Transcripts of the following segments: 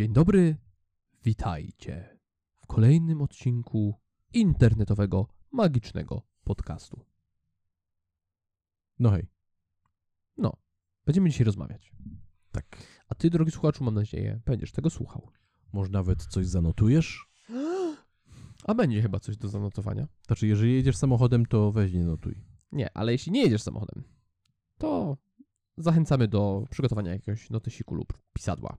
Dzień dobry, witajcie w kolejnym odcinku internetowego, magicznego podcastu. No hej. No, będziemy dzisiaj rozmawiać. Tak. A ty, drogi słuchaczu, mam nadzieję, będziesz tego słuchał. Może nawet coś zanotujesz? A będzie chyba coś do zanotowania. Znaczy, jeżeli jedziesz samochodem, to weź nie notuj. Nie, ale jeśli nie jedziesz samochodem, to zachęcamy do przygotowania jakiegoś notysiku lub pisadła.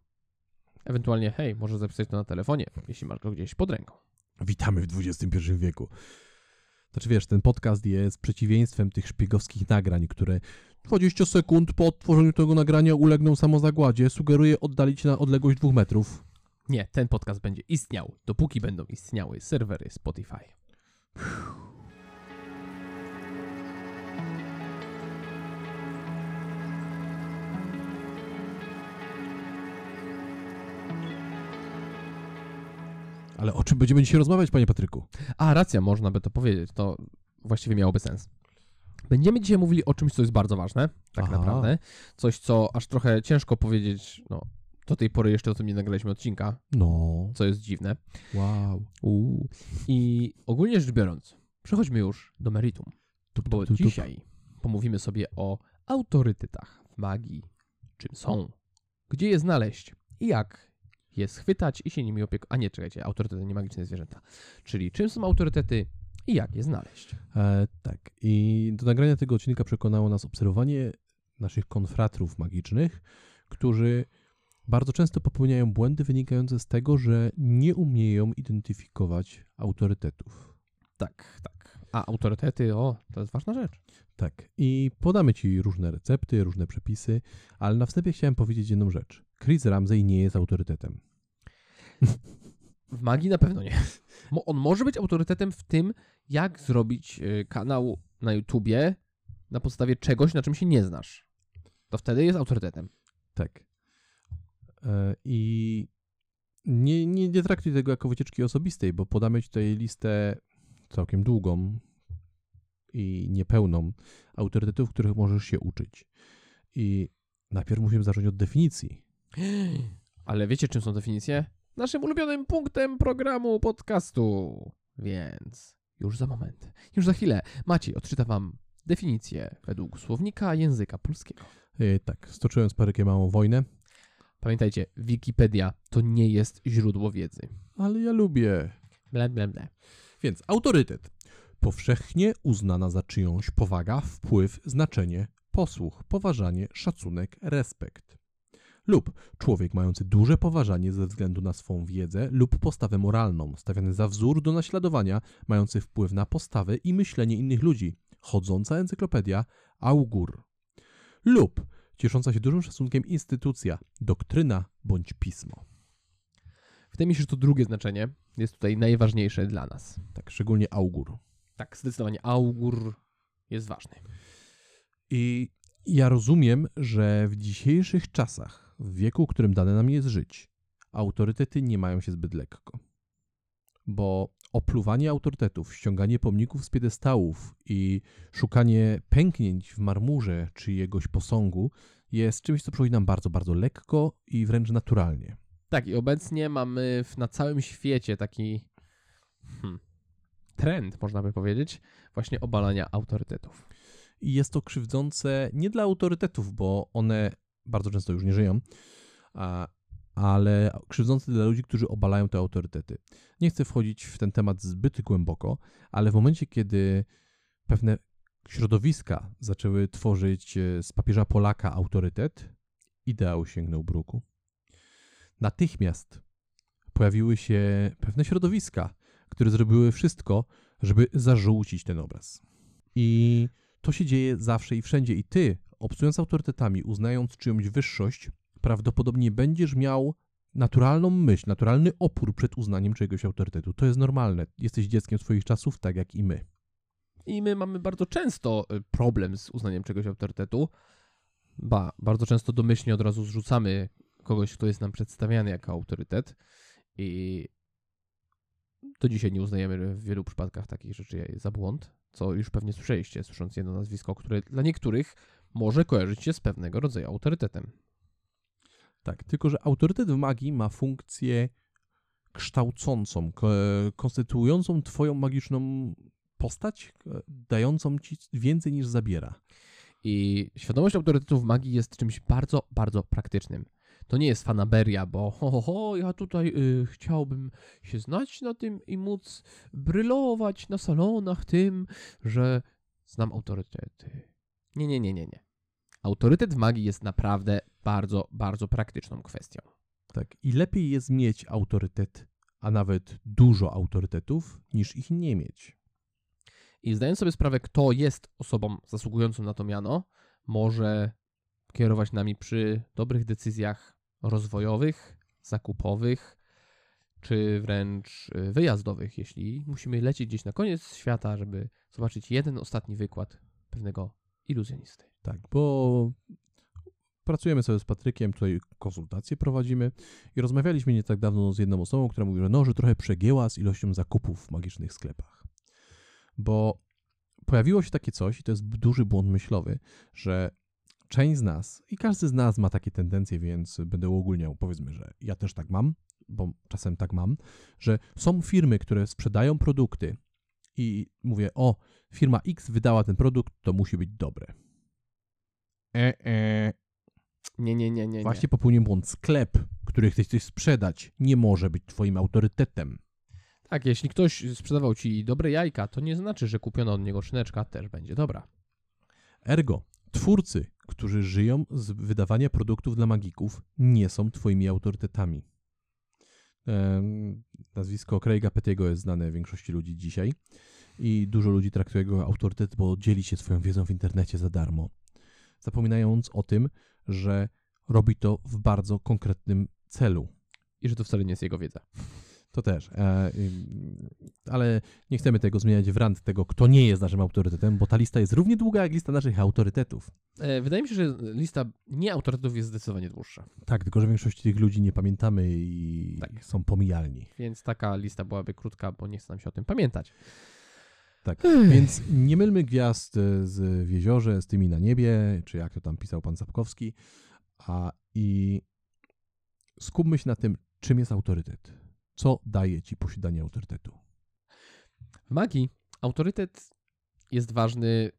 Ewentualnie, hej, może zapisać to na telefonie, jeśli masz go gdzieś pod ręką. Witamy w XXI wieku. Znaczy, wiesz, ten podcast jest przeciwieństwem tych szpiegowskich nagrań, które 20 sekund po odtworzeniu tego nagrania ulegną samozagładzie. Sugeruję oddalić na odległość dwóch metrów. Nie, ten podcast będzie istniał, dopóki będą istniały serwery Spotify. Ale o czym będziemy dzisiaj rozmawiać, panie Patryku? A, racja, można by to powiedzieć, to właściwie miałoby sens. Będziemy dzisiaj mówili o czymś, co jest bardzo ważne, tak Aha. naprawdę. Coś, co aż trochę ciężko powiedzieć, no, do tej pory jeszcze o tym nie nagraliśmy odcinka, No, co jest dziwne. wow. Uuu. I ogólnie rzecz biorąc, przechodźmy już do meritum, tup, tup, tup. dzisiaj pomówimy sobie o autorytetach w magii. Czym są, gdzie je znaleźć i jak je schwytać i się nimi opiekować. A nie, czekajcie, autorytety, nie magiczne zwierzęta. Czyli czym są autorytety i jak je znaleźć. E, tak. I do nagrania tego odcinka przekonało nas obserwowanie naszych konfratrów magicznych, którzy bardzo często popełniają błędy wynikające z tego, że nie umieją identyfikować autorytetów. Tak, tak. A autorytety, o, to jest ważna rzecz. Tak. I podamy Ci różne recepty, różne przepisy, ale na wstępie chciałem powiedzieć jedną rzecz. Chris Ramsey nie jest autorytetem. W magii na pewno nie. On może być autorytetem w tym, jak zrobić y, kanał na YouTubie na podstawie czegoś, na czym się nie znasz. To wtedy jest autorytetem. Tak. E, I nie, nie, nie traktuj tego jako wycieczki osobistej, bo podamy Ci tutaj listę całkiem długą i niepełną autorytetów, których możesz się uczyć. I najpierw musimy zacząć od definicji. Ale wiecie, czym są definicje? Naszym ulubionym punktem programu podcastu. Więc już za moment, już za chwilę Maciej odczyta wam definicję według słownika języka polskiego. E, tak, stoczyłem z Parykiem małą wojnę, Pamiętajcie, Wikipedia to nie jest źródło wiedzy. ale ja lubię. Ble, ble, ble. Więc autorytet. Powszechnie uznana za czyjąś powaga, wpływ, znaczenie, posłuch, poważanie, szacunek, respekt. Lub człowiek mający duże poważanie ze względu na swą wiedzę lub postawę moralną, stawiany za wzór do naśladowania, mający wpływ na postawę i myślenie innych ludzi. Chodząca encyklopedia, augur. Lub ciesząca się dużym szacunkiem instytucja, doktryna bądź pismo. Wydaje mi się, że to drugie znaczenie jest tutaj najważniejsze dla nas. Tak, szczególnie augur. Tak, zdecydowanie augur jest ważny. I ja rozumiem, że w dzisiejszych czasach, w wieku, w którym dane nam jest żyć, autorytety nie mają się zbyt lekko. Bo opluwanie autorytetów, ściąganie pomników z piedestałów i szukanie pęknięć w marmurze czyjegoś posągu jest czymś, co przychodzi nam bardzo, bardzo lekko i wręcz naturalnie. Tak, i obecnie mamy w, na całym świecie taki hmm, trend, można by powiedzieć, właśnie obalania autorytetów. I jest to krzywdzące nie dla autorytetów, bo one bardzo często już nie żyją, a, ale krzywdzące dla ludzi, którzy obalają te autorytety. Nie chcę wchodzić w ten temat zbyt głęboko, ale w momencie, kiedy pewne środowiska zaczęły tworzyć e, z papieża Polaka autorytet, ideał sięgnął bruku. Natychmiast pojawiły się pewne środowiska, które zrobiły wszystko, żeby zażółcić ten obraz. I to się dzieje zawsze i wszędzie. I ty, obcując autorytetami, uznając czyjąś wyższość, prawdopodobnie będziesz miał naturalną myśl, naturalny opór przed uznaniem czegoś autorytetu. To jest normalne. Jesteś dzieckiem swoich czasów, tak jak i my. I my mamy bardzo często y, problem z uznaniem czegoś autorytetu. Ba, bardzo często domyślnie od razu zrzucamy kogoś, kto jest nam przedstawiany jako autorytet. I do dzisiaj nie uznajemy w wielu przypadkach takich rzeczy za błąd, co już pewnie słyszeliście, słysząc jedno nazwisko, które dla niektórych może kojarzyć się z pewnego rodzaju autorytetem. Tak, tylko że autorytet w magii ma funkcję kształcącą, ko- konstytuującą twoją magiczną postać, dającą ci więcej niż zabiera. I świadomość autorytetu w magii jest czymś bardzo, bardzo praktycznym. To nie jest fanaberia, bo ho, ho, ho ja tutaj y, chciałbym się znać na tym i móc brylować na salonach tym, że znam autorytety. Nie, nie, nie, nie, nie. Autorytet w magii jest naprawdę bardzo, bardzo praktyczną kwestią. Tak, i lepiej jest mieć autorytet, a nawet dużo autorytetów, niż ich nie mieć. I zdając sobie sprawę, kto jest osobą zasługującą na to miano, może kierować nami przy dobrych decyzjach rozwojowych, zakupowych, czy wręcz y, wyjazdowych, jeśli musimy lecieć gdzieś na koniec świata, żeby zobaczyć jeden ostatni wykład pewnego iluzjonisty. Tak, bo pracujemy sobie z Patrykiem, tutaj konsultacje prowadzimy i rozmawialiśmy nie tak dawno z jedną osobą, która mówi, że no, że trochę przegięła z ilością zakupów w magicznych sklepach. Bo pojawiło się takie coś, i to jest duży błąd myślowy, że część z nas, i każdy z nas ma takie tendencje, więc będę uogólniał, powiedzmy, że ja też tak mam, bo czasem tak mam, że są firmy, które sprzedają produkty i mówię, o, firma X wydała ten produkt, to musi być dobre. E, e. Nie, nie, nie, nie. Właśnie popełniłem błąd. Sklep, który chcesz coś sprzedać, nie może być twoim autorytetem. Tak, jeśli ktoś sprzedawał ci dobre jajka, to nie znaczy, że kupiona od niego szyneczka też będzie dobra. Ergo, twórcy, którzy żyją z wydawania produktów dla magików, nie są twoimi autorytetami. Nazwisko Craiga Pettiego jest znane większości ludzi dzisiaj i dużo ludzi traktuje go autorytet, bo dzieli się swoją wiedzą w internecie za darmo, zapominając o tym, że robi to w bardzo konkretnym celu. I że to wcale nie jest jego wiedza. To też. E, ale nie chcemy tego zmieniać w rand tego, kto nie jest naszym autorytetem, bo ta lista jest równie długa jak lista naszych autorytetów. E, wydaje mi się, że lista nieautorytetów jest zdecydowanie dłuższa. Tak, tylko że większość tych ludzi nie pamiętamy i Tak. są pomijalni. Więc taka lista byłaby krótka, bo nie chce nam się o tym pamiętać. Tak. Więc nie mylmy gwiazd z w jeziorze, z tymi na niebie, czy jak to tam pisał pan Sapkowski, a i skupmy się na tym, czym jest autorytet. Co daje ci posiadanie autorytetu? W magii autorytet jest ważny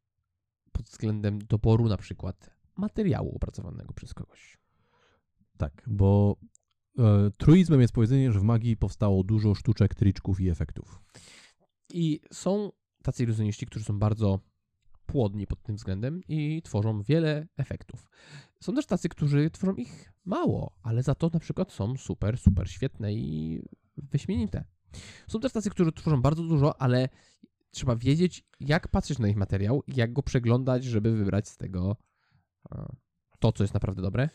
pod względem doboru na przykład materiału opracowanego przez kogoś. Tak, bo e, truizmem jest powiedzenie, że w magii powstało dużo sztuczek, triczków i efektów. I są tacy iluzjoniści, którzy są bardzo płodni pod tym względem i tworzą wiele efektów. Są też tacy, którzy tworzą ich mało, ale za to na przykład są super, super świetne i wyśmienite. Są też tacy, którzy tworzą bardzo dużo, ale trzeba wiedzieć, jak patrzeć na ich materiał i jak go przeglądać, żeby wybrać z tego e, to, co jest naprawdę dobre.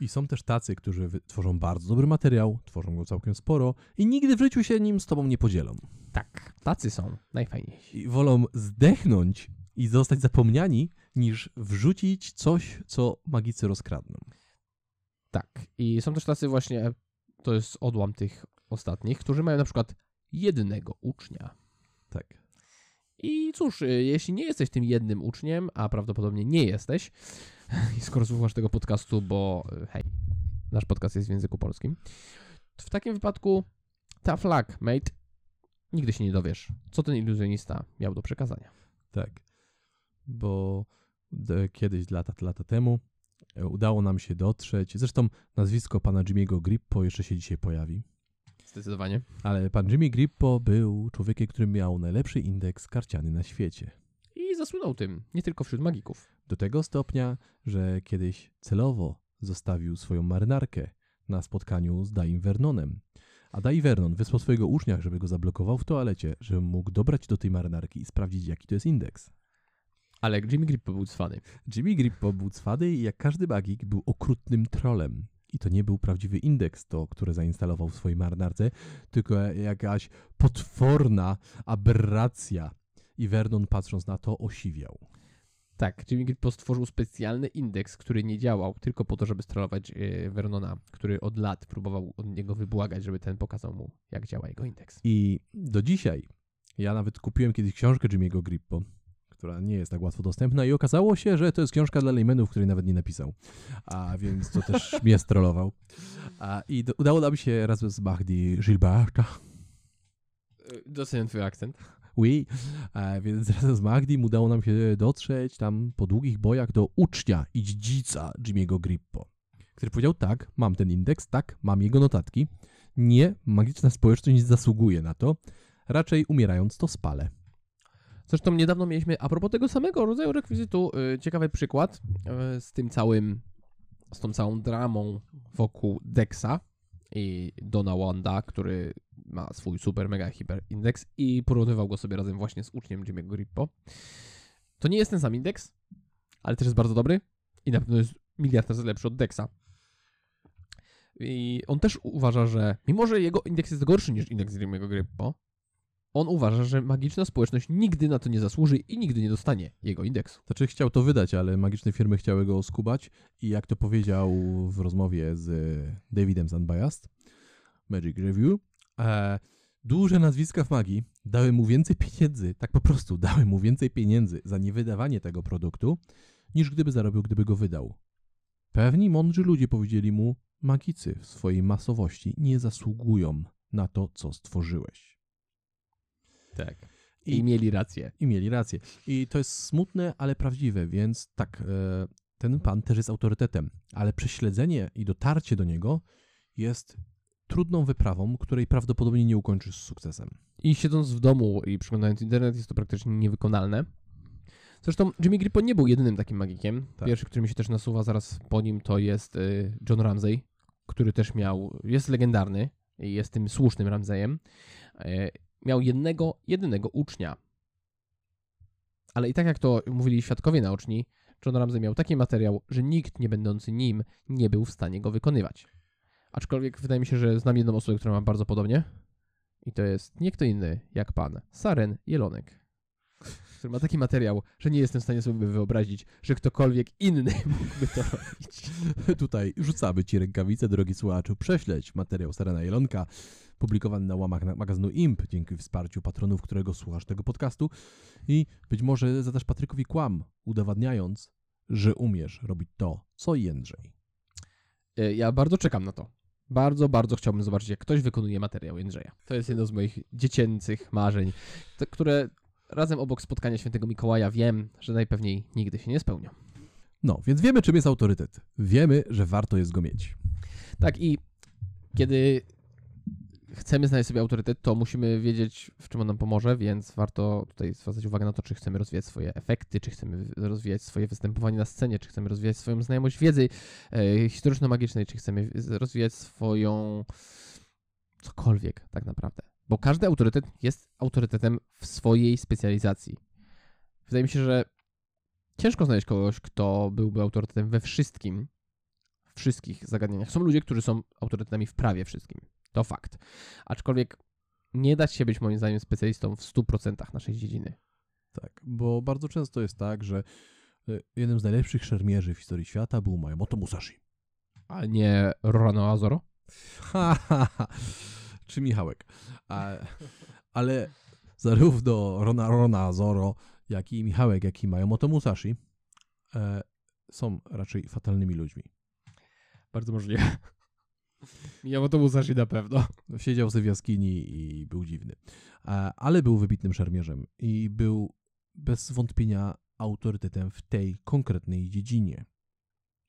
I są też tacy, którzy tworzą bardzo dobry materiał, tworzą go całkiem sporo i nigdy w życiu się nim z tobą nie podzielą. Tak, tacy są najfajniejsi. I wolą zdechnąć i zostać zapomniani, niż wrzucić coś, co magicy rozkradną. Tak. I są też tacy właśnie, to jest odłam tych ostatnich, którzy mają na przykład jednego ucznia. Tak. I cóż, y, jeśli nie jesteś tym jednym uczniem, a prawdopodobnie nie jesteś, i skoro słuchasz tego podcastu, bo y, hej, nasz podcast jest w języku polskim, w takim wypadku tough luck, mate. Nigdy się nie dowiesz, co ten iluzjonista miał do przekazania. Tak. Bo kiedyś, lata, lata temu, e, udało nam się dotrzeć. Zresztą nazwisko pana Jimmy'ego Grippo jeszcze się dzisiaj pojawi. Zdecydowanie. Ale pan Jimmy Grippo był człowiekiem, który miał najlepszy indeks karciany na świecie. I zasłynął tym, nie tylko wśród magików. Do tego stopnia, że kiedyś celowo zostawił swoją marynarkę na spotkaniu z Daim Vernonem. A Dai Vernon wysłał swojego ucznia, żeby go zablokował w toalecie, żeby mógł dobrać do tej marynarki i sprawdzić, jaki to jest indeks. Ale Jimmy Grippo był cwany. Jimmy Grippo był cwany i jak każdy magik był okrutnym trolem. I to nie był prawdziwy indeks, to, który zainstalował w swojej marynarce, tylko jakaś potworna aberracja. I Vernon patrząc na to osiwiał. Tak, Jimmy Grippo stworzył specjalny indeks, który nie działał tylko po to, żeby strollować e, Vernona, który od lat próbował od niego wybłagać, żeby ten pokazał mu, jak działa jego indeks. I do dzisiaj, ja nawet kupiłem kiedyś książkę Jimmy'ego Grippo, która nie jest tak łatwo dostępna i okazało się, że to jest książka dla laymenów, której nawet nie napisał. A więc to też mnie strollował. A, I do, udało nam się razem z Mahdi Gilberta Doceniam twój akcent. Oui, a więc razem z Magdim udało nam się dotrzeć tam po długich bojach do ucznia i dziedzica Jimmy'ego Grippo, który powiedział tak, mam ten indeks, tak, mam jego notatki, nie, magiczna społeczność nie zasługuje na to, raczej umierając to spalę. Zresztą niedawno mieliśmy, a propos tego samego rodzaju rekwizytu, y, ciekawy przykład y, z tym całym, z tą całą dramą wokół Dexa i Dona Wanda, który ma swój super mega hiper indeks i porównywał go sobie razem właśnie z uczniem Jimmy'ego Grippo. To nie jest ten sam indeks, ale też jest bardzo dobry i na pewno jest miliard razy lepszy od Dexa. I on też uważa, że mimo, że jego indeks jest gorszy niż indeks Jimmy'ego Grippo, on uważa, że magiczna społeczność nigdy na to nie zasłuży i nigdy nie dostanie jego indeksu. Znaczy chciał to wydać, ale magiczne firmy chciały go oskubać i jak to powiedział w rozmowie z Davidem z Unbiased, Magic Review, e, duże nazwiska w magii dały mu więcej pieniędzy, tak po prostu dały mu więcej pieniędzy za niewydawanie tego produktu, niż gdyby zarobił, gdyby go wydał. Pewni mądrzy ludzie powiedzieli mu, magicy w swojej masowości nie zasługują na to, co stworzyłeś. Tak. I, I mieli rację. I mieli rację. I to jest smutne, ale prawdziwe, więc tak, e, ten pan też jest autorytetem, ale prześledzenie i dotarcie do niego jest trudną wyprawą, której prawdopodobnie nie ukończysz z sukcesem. I siedząc w domu i przeglądając internet jest to praktycznie niewykonalne. Zresztą Jimmy Grippo nie był jedynym takim magikiem. Tak. Pierwszy, który mi się też nasuwa zaraz po nim, to jest y, John Ramsey, który też miał, jest legendarny i jest tym słusznym Ramseyem. Miał jednego, jedynego ucznia. Ale i tak jak to mówili świadkowie naoczni, John Ramsey miał taki materiał, że nikt nie będący nim nie był w stanie go wykonywać. Aczkolwiek wydaje mi się, że znam jedną osobę, która ma bardzo podobnie. I to jest nie kto inny jak pan Saren Jelonek. Który ma taki materiał, że nie jestem w stanie sobie wyobrazić, że ktokolwiek inny mógłby to robić. Tutaj rzucamy ci rękawice, drogi słuchaczu. Prześleć materiał Sarena Jelonka, publikowany na łamach magazynu IMP, dzięki wsparciu patronów, którego słuchasz tego podcastu. I być może zadasz Patrykowi kłam, udowadniając, że umiesz robić to, co Jędrzej. E, Ja bardzo czekam na to. Bardzo, bardzo chciałbym zobaczyć, jak ktoś wykonuje materiał Jędrzeja. To jest jedno z moich dziecięcych marzeń, które razem obok spotkania świętego Mikołaja wiem, że najpewniej nigdy się nie spełnią. No, więc wiemy, czym jest autorytet. Wiemy, że warto jest go mieć. Tak i kiedy chcemy znaleźć sobie autorytet, to musimy wiedzieć, w czym on nam pomoże, więc warto tutaj zwracać uwagę na to, czy chcemy rozwijać swoje efekty, czy chcemy rozwijać swoje występowanie na scenie, czy chcemy rozwijać swoją znajomość wiedzy e, historyczno-magicznej, czy chcemy rozwijać swoją cokolwiek tak naprawdę. Bo każdy autorytet jest autorytetem w swojej specjalizacji. Wydaje mi się, że ciężko znaleźć kogoś, kto byłby autorytetem we wszystkim, wszystkich zagadnieniach. Są ludzie, którzy są autorytetami w prawie wszystkim. To fakt. Aczkolwiek nie da się być moim zdaniem specjalistą w 100% naszej dziedziny. Tak, bo bardzo często jest tak, że e, jednym z najlepszych szermierzy w historii świata był Miyamoto Musashi. A nie Rorano Azoro? Ha, ha, ha. Czy Michałek. A, ale zarówno Rona, Rona Zoro, jak i Michałek, jak i Miyamoto Musashi e, są raczej fatalnymi ludźmi. Bardzo możliwe. Miyamoto Musashi na pewno. Siedział sobie w jaskini i był dziwny. E, ale był wybitnym szermierzem i był bez wątpienia autorytetem w tej konkretnej dziedzinie.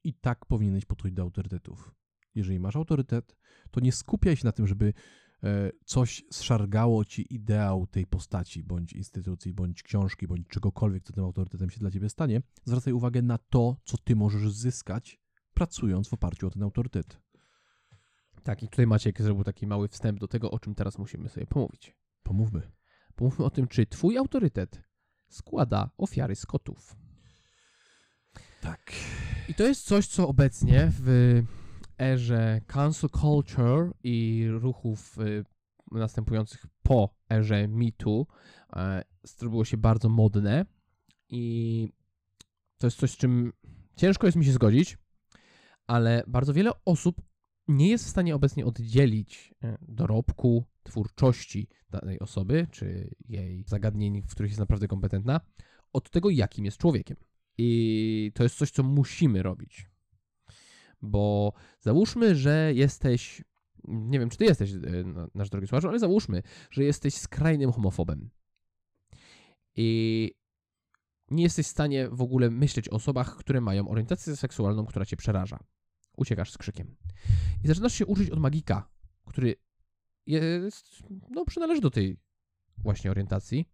I tak powinieneś podchodzić do autorytetów. Jeżeli masz autorytet, to nie skupiaj się na tym, żeby coś zszargało ci ideał tej postaci, bądź instytucji, bądź książki, bądź czegokolwiek, co tym autorytetem się dla ciebie stanie. Zwracaj uwagę na to, co ty możesz zyskać, pracując w oparciu o ten autorytet. Tak, i tutaj Maciek zrobił taki mały wstęp do tego, o czym teraz musimy sobie pomówić. Pomówmy. Pomówmy o tym, czy twój autorytet składa ofiary z kotów. Tak. I to jest coś, co obecnie w erze cancel culture i ruchów y, następujących po erze MeToo e, zrobiło się bardzo modne i to jest coś, z czym ciężko jest mi się zgodzić, ale bardzo wiele osób nie jest w stanie obecnie oddzielić e, dorobku, twórczości danej osoby, czy jej zagadnień, w których jest naprawdę kompetentna, od tego, jakim jest człowiekiem. I to jest coś, co musimy robić. Bo załóżmy, że jesteś. Nie wiem, czy ty jesteś, e, nasz drogi słuchacz, ale załóżmy, że jesteś skrajnym homofobem. I nie jesteś w stanie w ogóle myśleć o osobach, które mają orientację seksualną, która cię przeraża. Uciekasz z krzykiem. I zaczynasz się uczyć od magika, który jest, no, przynależy do tej właśnie orientacji.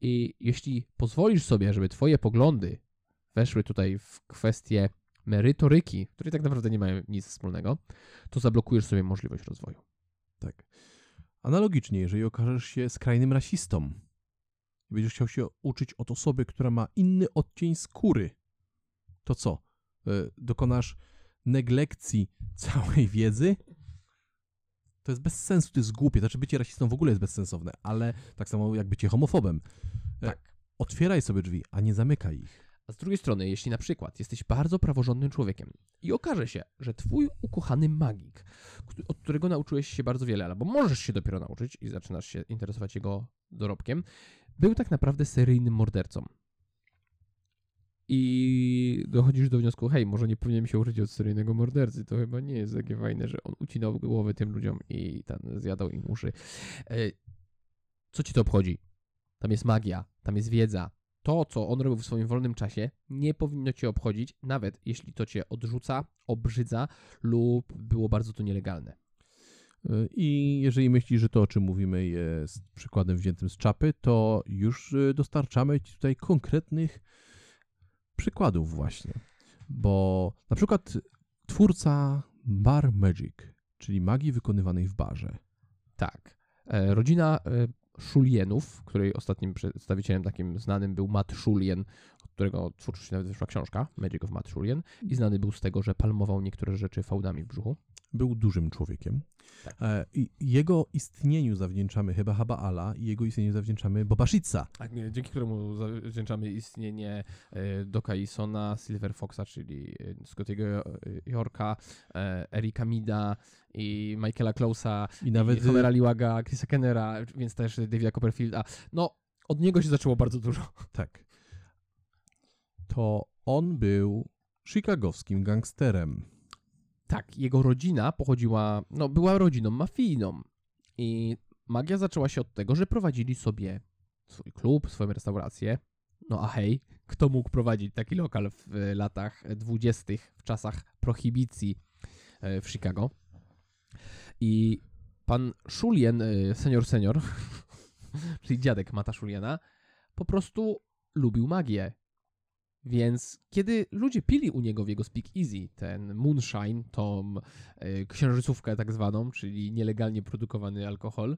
I jeśli pozwolisz sobie, żeby twoje poglądy weszły tutaj w kwestię merytoryki, które tak naprawdę nie mają nic wspólnego, to zablokujesz sobie możliwość rozwoju. Tak. Analogicznie, jeżeli okażesz się skrajnym rasistą i będziesz chciał się uczyć od osoby, która ma inny odcień skóry, to co? E, Dokonasz neglekcji całej wiedzy? To jest bez sensu, to jest głupie. Znaczy bycie rasistą w ogóle jest bezsensowne, ale tak samo jak bycie homofobem. E, Tak. Otwieraj sobie drzwi, a nie zamykaj ich. A z drugiej strony, jeśli na przykład jesteś bardzo praworządnym człowiekiem i okaże się, że twój ukochany magik, od którego nauczyłeś się bardzo wiele, albo możesz się dopiero nauczyć i zaczynasz się interesować jego dorobkiem, był tak naprawdę seryjnym mordercą. I dochodzisz do wniosku, hej, może nie powinienem się uczyć od seryjnego mordercy, to chyba nie jest takie fajne, że on ucinał głowy tym ludziom i tam zjadał im uszy. E, Co ci to obchodzi? Tam jest magia, tam jest wiedza, to, co on robił w swoim wolnym czasie, nie powinno cię obchodzić, nawet jeśli to cię odrzuca, obrzydza lub było bardzo to nielegalne. Y, I jeżeli myślisz, że to, o czym mówimy, jest przykładem wziętym z czapy, to już y, dostarczamy Ci tutaj konkretnych przykładów właśnie. Bo na przykład twórca Bar Magic, czyli magii wykonywanej w barze. Tak. E, rodzina e, Szulienów, której ostatnim przedstawicielem takim znanym był Matt Szulien, od którego twórczości nawet wyszła książka, Magic of Matt Szulien, i znany był z tego, że palmował niektóre rzeczy fałdami w brzuchu. Był dużym człowiekiem. Tak. E, I jego istnieniu zawdzięczamy chyba Habaala i jego istnieniu zawdzięczamy Bobashica. Tak, dzięki któremu zawdzięczamy istnienie e, Doka Isona, Silver Foxa, czyli e, Scottiego Yorka, Erika Mida i Michaela Klausa, I nawet Homera Liwaga, Chrisa Kennera, więc też Davida Copperfielda. No, od niego się zaczęło bardzo dużo. Tak. To on był chicagowskim gangsterem. Tak, jego rodzina pochodziła, no była rodziną mafijną i magia zaczęła się od tego, że prowadzili sobie swój klub, swoją restaurację. No a hej, kto mógł prowadzić taki lokal w e, latach dwudziestych, w czasach prohibicji e, w Chicago? I pan Szulien, e, senior senior, czyli dziadek Mata Szuliena, po prostu lubił magię. Więc kiedy ludzie pili u niego w jego speakeasy ten moonshine, tą y, księżycówkę tak zwaną, czyli nielegalnie produkowany alkohol,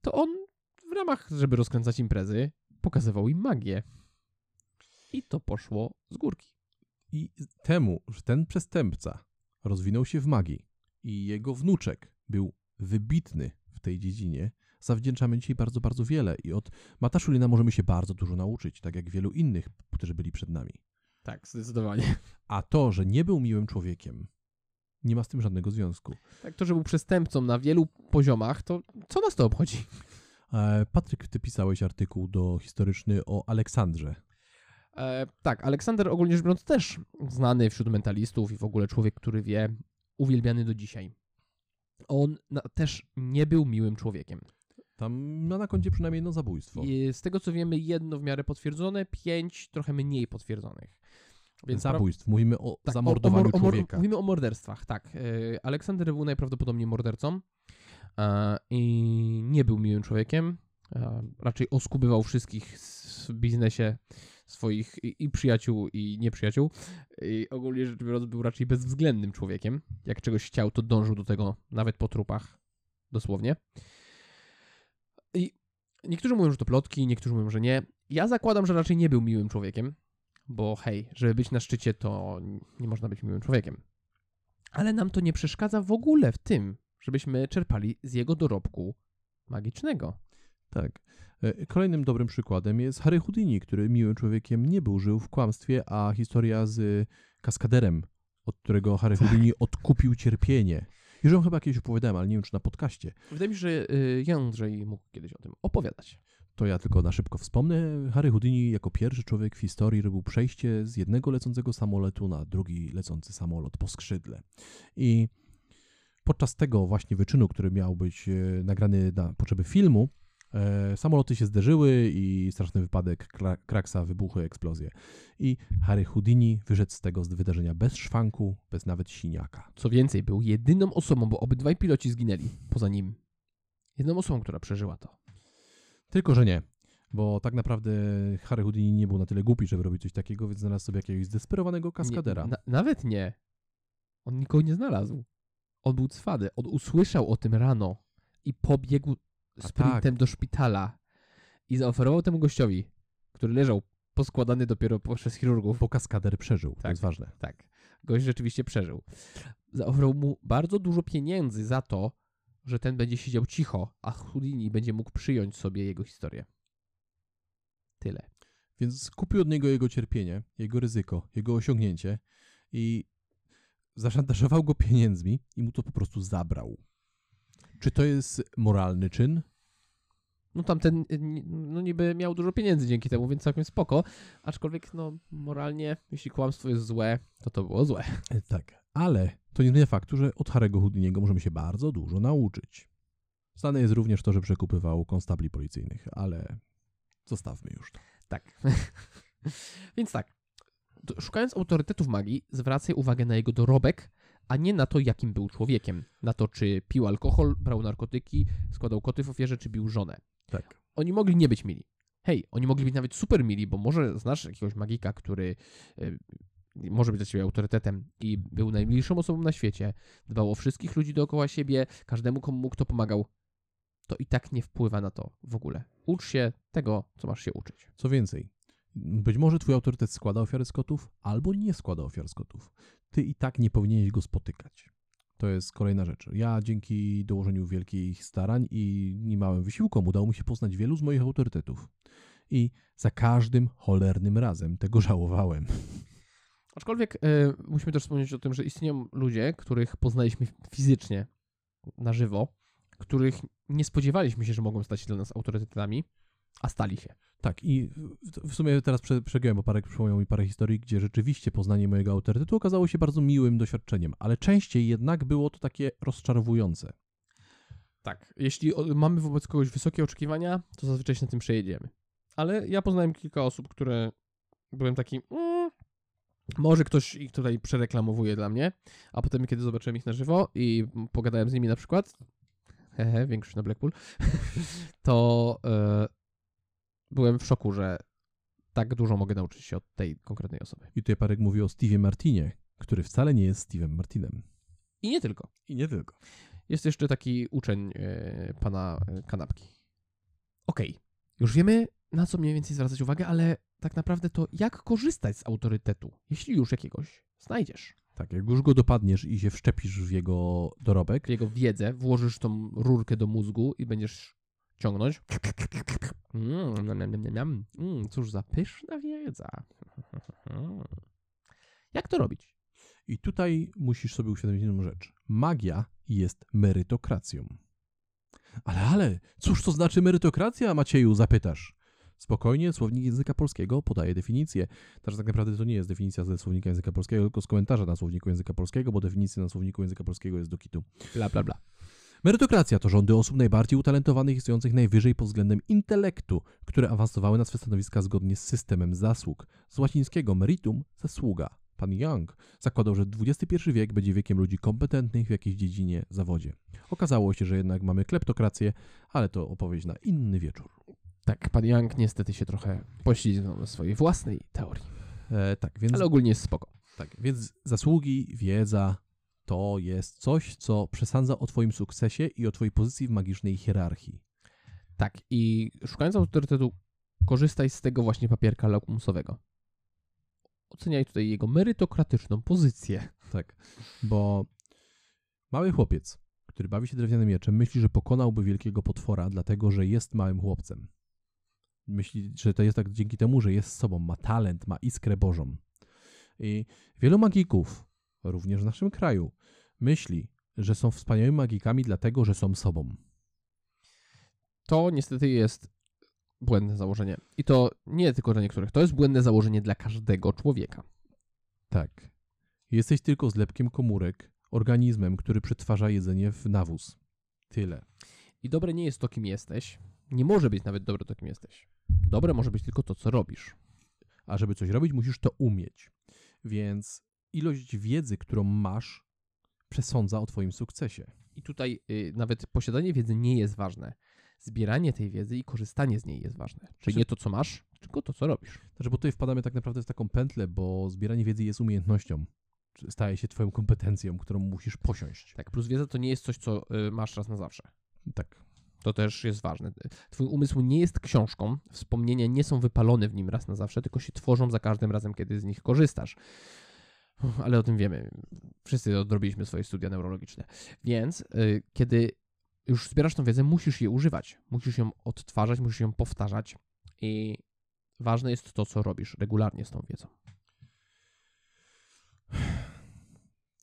to on w ramach, żeby rozkręcać imprezy, pokazywał im magię. I to poszło z górki. I temu, że ten przestępca rozwinął się w magii i jego wnuczek był wybitny w tej dziedzinie, zawdzięczamy dzisiaj bardzo, bardzo wiele. I od Mata Szulina możemy się bardzo dużo nauczyć, tak jak wielu innych, którzy byli przed nami. Tak, zdecydowanie. A to, że nie był miłym człowiekiem, nie ma z tym żadnego związku. Tak, to, że był przestępcą na wielu poziomach, to co nas to obchodzi? E, Patryk, ty pisałeś artykuł do historyczny o Aleksandrze. E, tak, Aleksander ogólnie rzecz biorąc też znany wśród mentalistów i w ogóle człowiek, który wie, uwielbiany do dzisiaj. On na, też nie był miłym człowiekiem. Tam ma na koncie przynajmniej jedno zabójstwo. I z tego co wiemy, jedno w miarę potwierdzone, pięć trochę mniej potwierdzonych. pra- Zabójstw. Mówimy o tak, zamordowaniu o, o, mor- człowieka. Mówimy o morderstwach, tak. E, Aleksander był najprawdopodobniej mordercą e, i nie był miłym człowiekiem. E, raczej oskubywał wszystkich w biznesie swoich i, i przyjaciół, i nieprzyjaciół. I ogólnie rzecz biorąc, był raczej bezwzględnym człowiekiem. Jak czegoś chciał, to dążył do tego nawet po trupach. Dosłownie. I niektórzy mówią, że to plotki, niektórzy mówią, że nie. Ja zakładam, że raczej nie był miłym człowiekiem, bo hej, żeby być na szczycie, to nie można być miłym człowiekiem. Ale nam to nie przeszkadza w ogóle w tym, żebyśmy czerpali z jego dorobku magicznego. Tak. E, Kolejnym dobrym przykładem jest Harry Houdini, który miłym człowiekiem nie był, żył w kłamstwie, a historia z kaskaderem, od którego Harry Tak. Houdini odkupił cierpienie. Już ją chyba kiedyś opowiadałem, ale nie wiem, czy na podcaście. Wydaje mi się, że y, Jędrzej mógł kiedyś o tym opowiadać. To ja tylko na szybko wspomnę. Harry Houdini jako pierwszy człowiek w historii robił przejście z jednego lecącego samolotu na drugi lecący samolot po skrzydle. I podczas tego właśnie wyczynu, który miał być e, nagrany na potrzeby filmu, samoloty się zderzyły i straszny wypadek, kra- kraksa, wybuchy, eksplozje. I Harry Houdini wyszedł z tego z wydarzenia bez szwanku, bez nawet siniaka. Co więcej, był jedyną osobą, bo obydwaj piloci zginęli poza nim. Jedną osobą, która przeżyła to. Tylko, że nie. Bo tak naprawdę Harry Houdini nie był na tyle głupi, żeby robić coś takiego, więc znalazł sobie jakiegoś zdesperowanego kaskadera. Nie, na, nawet nie. On nikogo nie znalazł. On był cwany. On usłyszał o tym rano i pobiegł sprintem tak. do szpitala i zaoferował temu gościowi, który leżał poskładany dopiero przez chirurgów. Bo kaskader przeżył, to Tak. jest ważne. Tak, gość rzeczywiście przeżył. Zaoferował mu bardzo dużo pieniędzy za to, że ten będzie siedział cicho, a Houdini będzie mógł przyjąć sobie jego historię. Tyle. Więc kupił od niego jego cierpienie, jego ryzyko, jego osiągnięcie i zaszantażował go pieniędzmi i mu to po prostu zabrał. Czy to jest moralny czyn? No tamten, y, no niby miał dużo pieniędzy dzięki temu, więc całkiem spoko. Aczkolwiek, no moralnie, jeśli kłamstwo jest złe, to to było złe. E, Tak. Ale to nie zmienia faktu, że od Harego Houdiniego możemy się bardzo dużo nauczyć. Znane jest również to, że przekupywał konstabli policyjnych, ale zostawmy już to. Tak. Więc tak. Szukając autorytetów magii, zwracaj uwagę na jego dorobek, a nie na to, jakim był człowiekiem. Na to, czy pił alkohol, brał narkotyki, składał koty w ofierze, czy bił żonę. Tak. Oni mogli nie być mili. Hej, oni mogli być nawet super mili, bo może znasz jakiegoś magika, który y, może być dla ciebie autorytetem i był najmilszą osobą na świecie, dbał o wszystkich ludzi dookoła siebie, każdemu komu mógł, to pomagał. To i tak nie wpływa na to w ogóle. Ucz się tego, co masz się uczyć. Co więcej, być może twój autorytet składa ofiary skotów, albo nie składa ofiar skotów. Ty i tak nie powinieneś go spotykać. To jest kolejna rzecz. Ja dzięki dołożeniu wielkich starań i niemałym wysiłkom udało mi się poznać wielu z moich autorytetów. I za każdym cholernym razem tego żałowałem. Aczkolwiek e, musimy też wspomnieć o tym, że istnieją ludzie, których poznaliśmy fizycznie, na żywo, których nie spodziewaliśmy się, że mogą stać się dla nas autorytetami, a stali się. Tak, i w- sumie teraz prze, przegiąłem, bo parę przypomniał mi parę historii, gdzie rzeczywiście poznanie mojego autorytetu okazało się bardzo miłym doświadczeniem, ale częściej jednak było to takie rozczarowujące. Tak. Jeśli mamy wobec kogoś wysokie oczekiwania, to zazwyczaj się na tym przejedziemy. Ale ja poznałem kilka osób, które byłem taki. Mm, może ktoś ich tutaj przereklamowuje dla mnie, a potem, kiedy zobaczyłem ich na żywo i pogadałem z nimi na przykład, hehe, większość na Blackpool, to e, byłem w szoku, że tak dużo mogę nauczyć się od tej konkretnej osoby. I tutaj Parek mówi o Stevie Martinie, który wcale nie jest Steve'em Martinem. I nie tylko. I nie tylko. Jest jeszcze taki uczeń e, pana e, kanapki. Okej, już wiemy, na co mniej więcej zwracać uwagę, ale tak naprawdę to jak korzystać z autorytetu, jeśli już jakiegoś znajdziesz. Tak, jak już go dopadniesz i się wszczepisz w jego dorobek, W jego wiedzę włożysz tą rurkę do mózgu i będziesz ciągnąć. Mm, nam, nam, nam, nam, nam. Mm, cóż za pyszna wiedza. Jak to robić? i tutaj musisz sobie uświadomić jedną rzecz. Magia jest merytokracją. Ale, ale, cóż to znaczy merytokracja, Macieju, zapytasz? Spokojnie, słownik języka polskiego podaje definicję. Także tak naprawdę to nie jest definicja ze słownika języka polskiego, tylko z komentarza na słowniku języka polskiego, bo definicja na słowniku języka polskiego jest do kitu. Bla, bla, bla. Merytokracja to rządy osób najbardziej utalentowanych i stojących najwyżej pod względem intelektu, które awansowały na swe stanowiska zgodnie z systemem zasług. Z łacińskiego meritum zasługa. Pan Young zakładał, że XXI wiek będzie wiekiem ludzi kompetentnych w jakiejś dziedzinie, zawodzie. Okazało się, że jednak mamy kleptokrację, ale to opowieść na inny wieczór. Tak, pan Young niestety się trochę poślizgnął na swojej własnej teorii. E, tak, więc, Ale ogólnie jest spoko. tak, więc zasługi, wiedza to jest coś, co przesądza o Twoim sukcesie i o Twojej pozycji w magicznej hierarchii. Tak, i szukając autorytetu, korzystaj z tego właśnie papierka lakmusowego. Oceniaj tutaj jego merytokratyczną pozycję. Tak, bo mały chłopiec, który bawi się drewnianym mieczem, myśli, że pokonałby wielkiego potwora, dlatego że jest małym chłopcem. Myśli, że to jest tak dzięki temu, że jest sobą, ma talent, ma iskrę Bożą. I wielu magików, również w naszym kraju, myśli, że są wspaniałymi magikami dlatego, że są sobą. To niestety jest błędne założenie. I to nie tylko dla niektórych. To jest błędne założenie dla każdego człowieka. Tak. Jesteś tylko zlepkiem komórek, organizmem, który przetwarza jedzenie w nawóz. Tyle. I dobre nie jest to, kim jesteś. Nie może być nawet dobre to, kim jesteś. Dobre może być tylko to, co robisz. A żeby coś robić, musisz to umieć. Więc ilość wiedzy, którą masz, przesądza o Twoim sukcesie. I tutaj y, nawet posiadanie wiedzy nie jest ważne. Zbieranie tej wiedzy i korzystanie z niej jest ważne. Czyli Znaczy- nie to, co masz, tylko to, co robisz. Znaczy, bo tutaj wpadamy tak naprawdę w taką pętlę, bo zbieranie wiedzy jest umiejętnością. Staje się Twoją kompetencją, którą musisz posiąść. Tak, plus wiedza to nie jest coś, co y, masz raz na zawsze. Tak. To też jest ważne. Twój umysł nie jest książką, wspomnienia nie są wypalone w nim raz na zawsze, tylko się tworzą za każdym razem, kiedy z nich korzystasz. Ale o tym wiemy. Wszyscy odrobiliśmy swoje studia neurologiczne. Więc y, kiedy już zbierasz tą wiedzę, musisz jej używać. Musisz ją odtwarzać, musisz ją powtarzać. I ważne jest to, co robisz regularnie z tą wiedzą.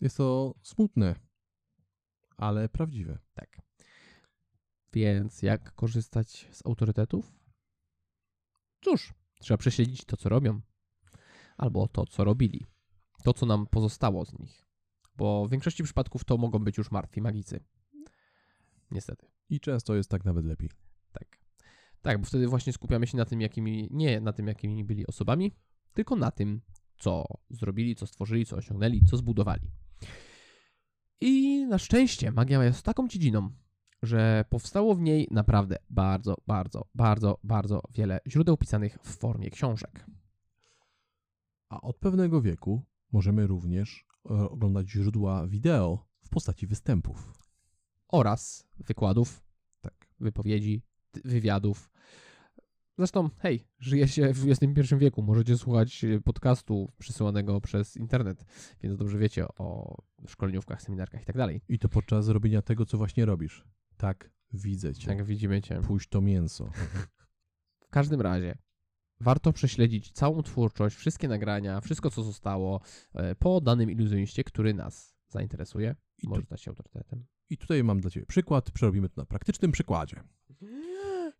Jest to smutne, ale prawdziwe. Tak. Więc jak korzystać z autorytetów? Cóż, trzeba prześledzić to, co robią, albo to, co robili, to, co nam pozostało z nich. Bo w większości przypadków to mogą być już martwi magicy. Niestety. I często jest tak nawet lepiej. Tak. Tak, bo wtedy właśnie skupiamy się na tym, jakimi, nie na tym, jakimi byli osobami, tylko na tym, co zrobili, co stworzyli, co osiągnęli, co zbudowali. I na szczęście magia jest taką dziedziną, że powstało w niej naprawdę bardzo, bardzo, bardzo, bardzo wiele źródeł pisanych w formie książek. A od pewnego wieku możemy również e, oglądać źródła wideo w postaci występów. Oraz wykładów, Tak. wypowiedzi, wywiadów. Zresztą, hej, żyje się w XXI wieku, możecie słuchać e, podcastu przysyłanego przez internet, więc dobrze wiecie o szkoleniówkach, seminarkach i tak dalej. I to podczas robienia tego, co właśnie robisz. Tak, widzę cię. Jak widzimy cię. Puść to mięso. W każdym razie, warto prześledzić całą twórczość, wszystkie nagrania, wszystko co zostało e, po danym iluzjoniście, który nas zainteresuje. I, Może stać się autorytetem. I tutaj mam dla ciebie przykład. Przerobimy to na praktycznym przykładzie.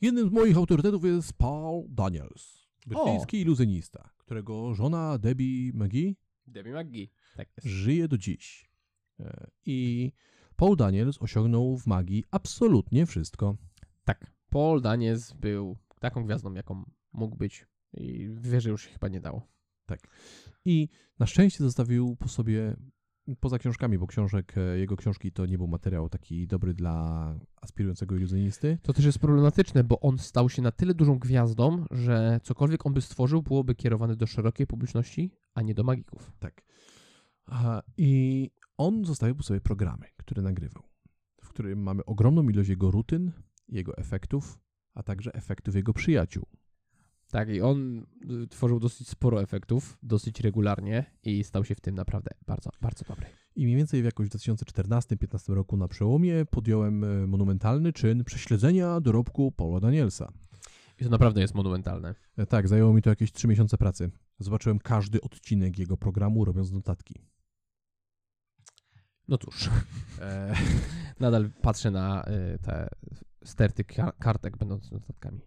Jednym z moich autorytetów jest Paul Daniels. Brytyjski iluzjonista, którego żona Debbie McGee Debbie McGee. Tak żyje do dziś. E, I Paul Daniels osiągnął w magii absolutnie wszystko. Tak. Paul Daniels był taką gwiazdą, jaką mógł być i wyżej już się chyba nie dało. I na szczęście zostawił po sobie, poza książkami, bo książek, e, jego książki to nie był materiał taki dobry dla aspirującego iluzjonisty. To też jest problematyczne, bo on stał się na tyle dużą gwiazdą, że cokolwiek on by stworzył, byłoby kierowane do szerokiej publiczności, a nie do magików. Tak. I on zostawił po sobie programy, które nagrywał, w którym mamy ogromną ilość jego rutyn, jego efektów, a także efektów jego przyjaciół. Tak, i on y, tworzył dosyć sporo efektów, dosyć regularnie i stał się w tym naprawdę bardzo, bardzo dobry. I mniej więcej w jakoś 2014-15 roku na przełomie podjąłem e, monumentalny czyn prześledzenia dorobku Paula Danielsa. I to naprawdę jest monumentalne. E, Tak, zajęło mi to jakieś 3 miesiące pracy. Zobaczyłem każdy odcinek jego programu, robiąc notatki. No cóż, E, nadal patrzę na y, te sterty kar- kartek będące notatkami.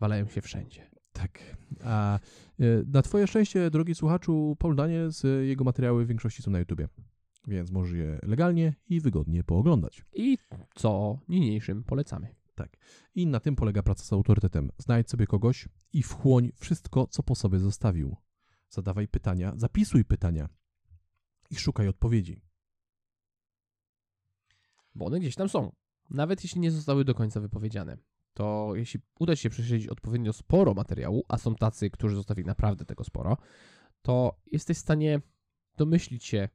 Walają się wszędzie. tak. A e, na twoje szczęście, drogi słuchaczu, Paul Daniels, jego materiały w większości są na YouTubie. Więc możesz je legalnie i wygodnie pooglądać. I co niniejszym polecamy. I na tym polega praca z autorytetem. Znajdź sobie kogoś i wchłoń wszystko, co po sobie zostawił. Zadawaj pytania, zapisuj pytania i szukaj odpowiedzi. Bo one gdzieś tam są. Nawet jeśli nie zostały do końca wypowiedziane. To jeśli uda ci się prześledzić odpowiednio sporo materiału, a są tacy, którzy zostawili naprawdę tego sporo, to jesteś w stanie domyślić się,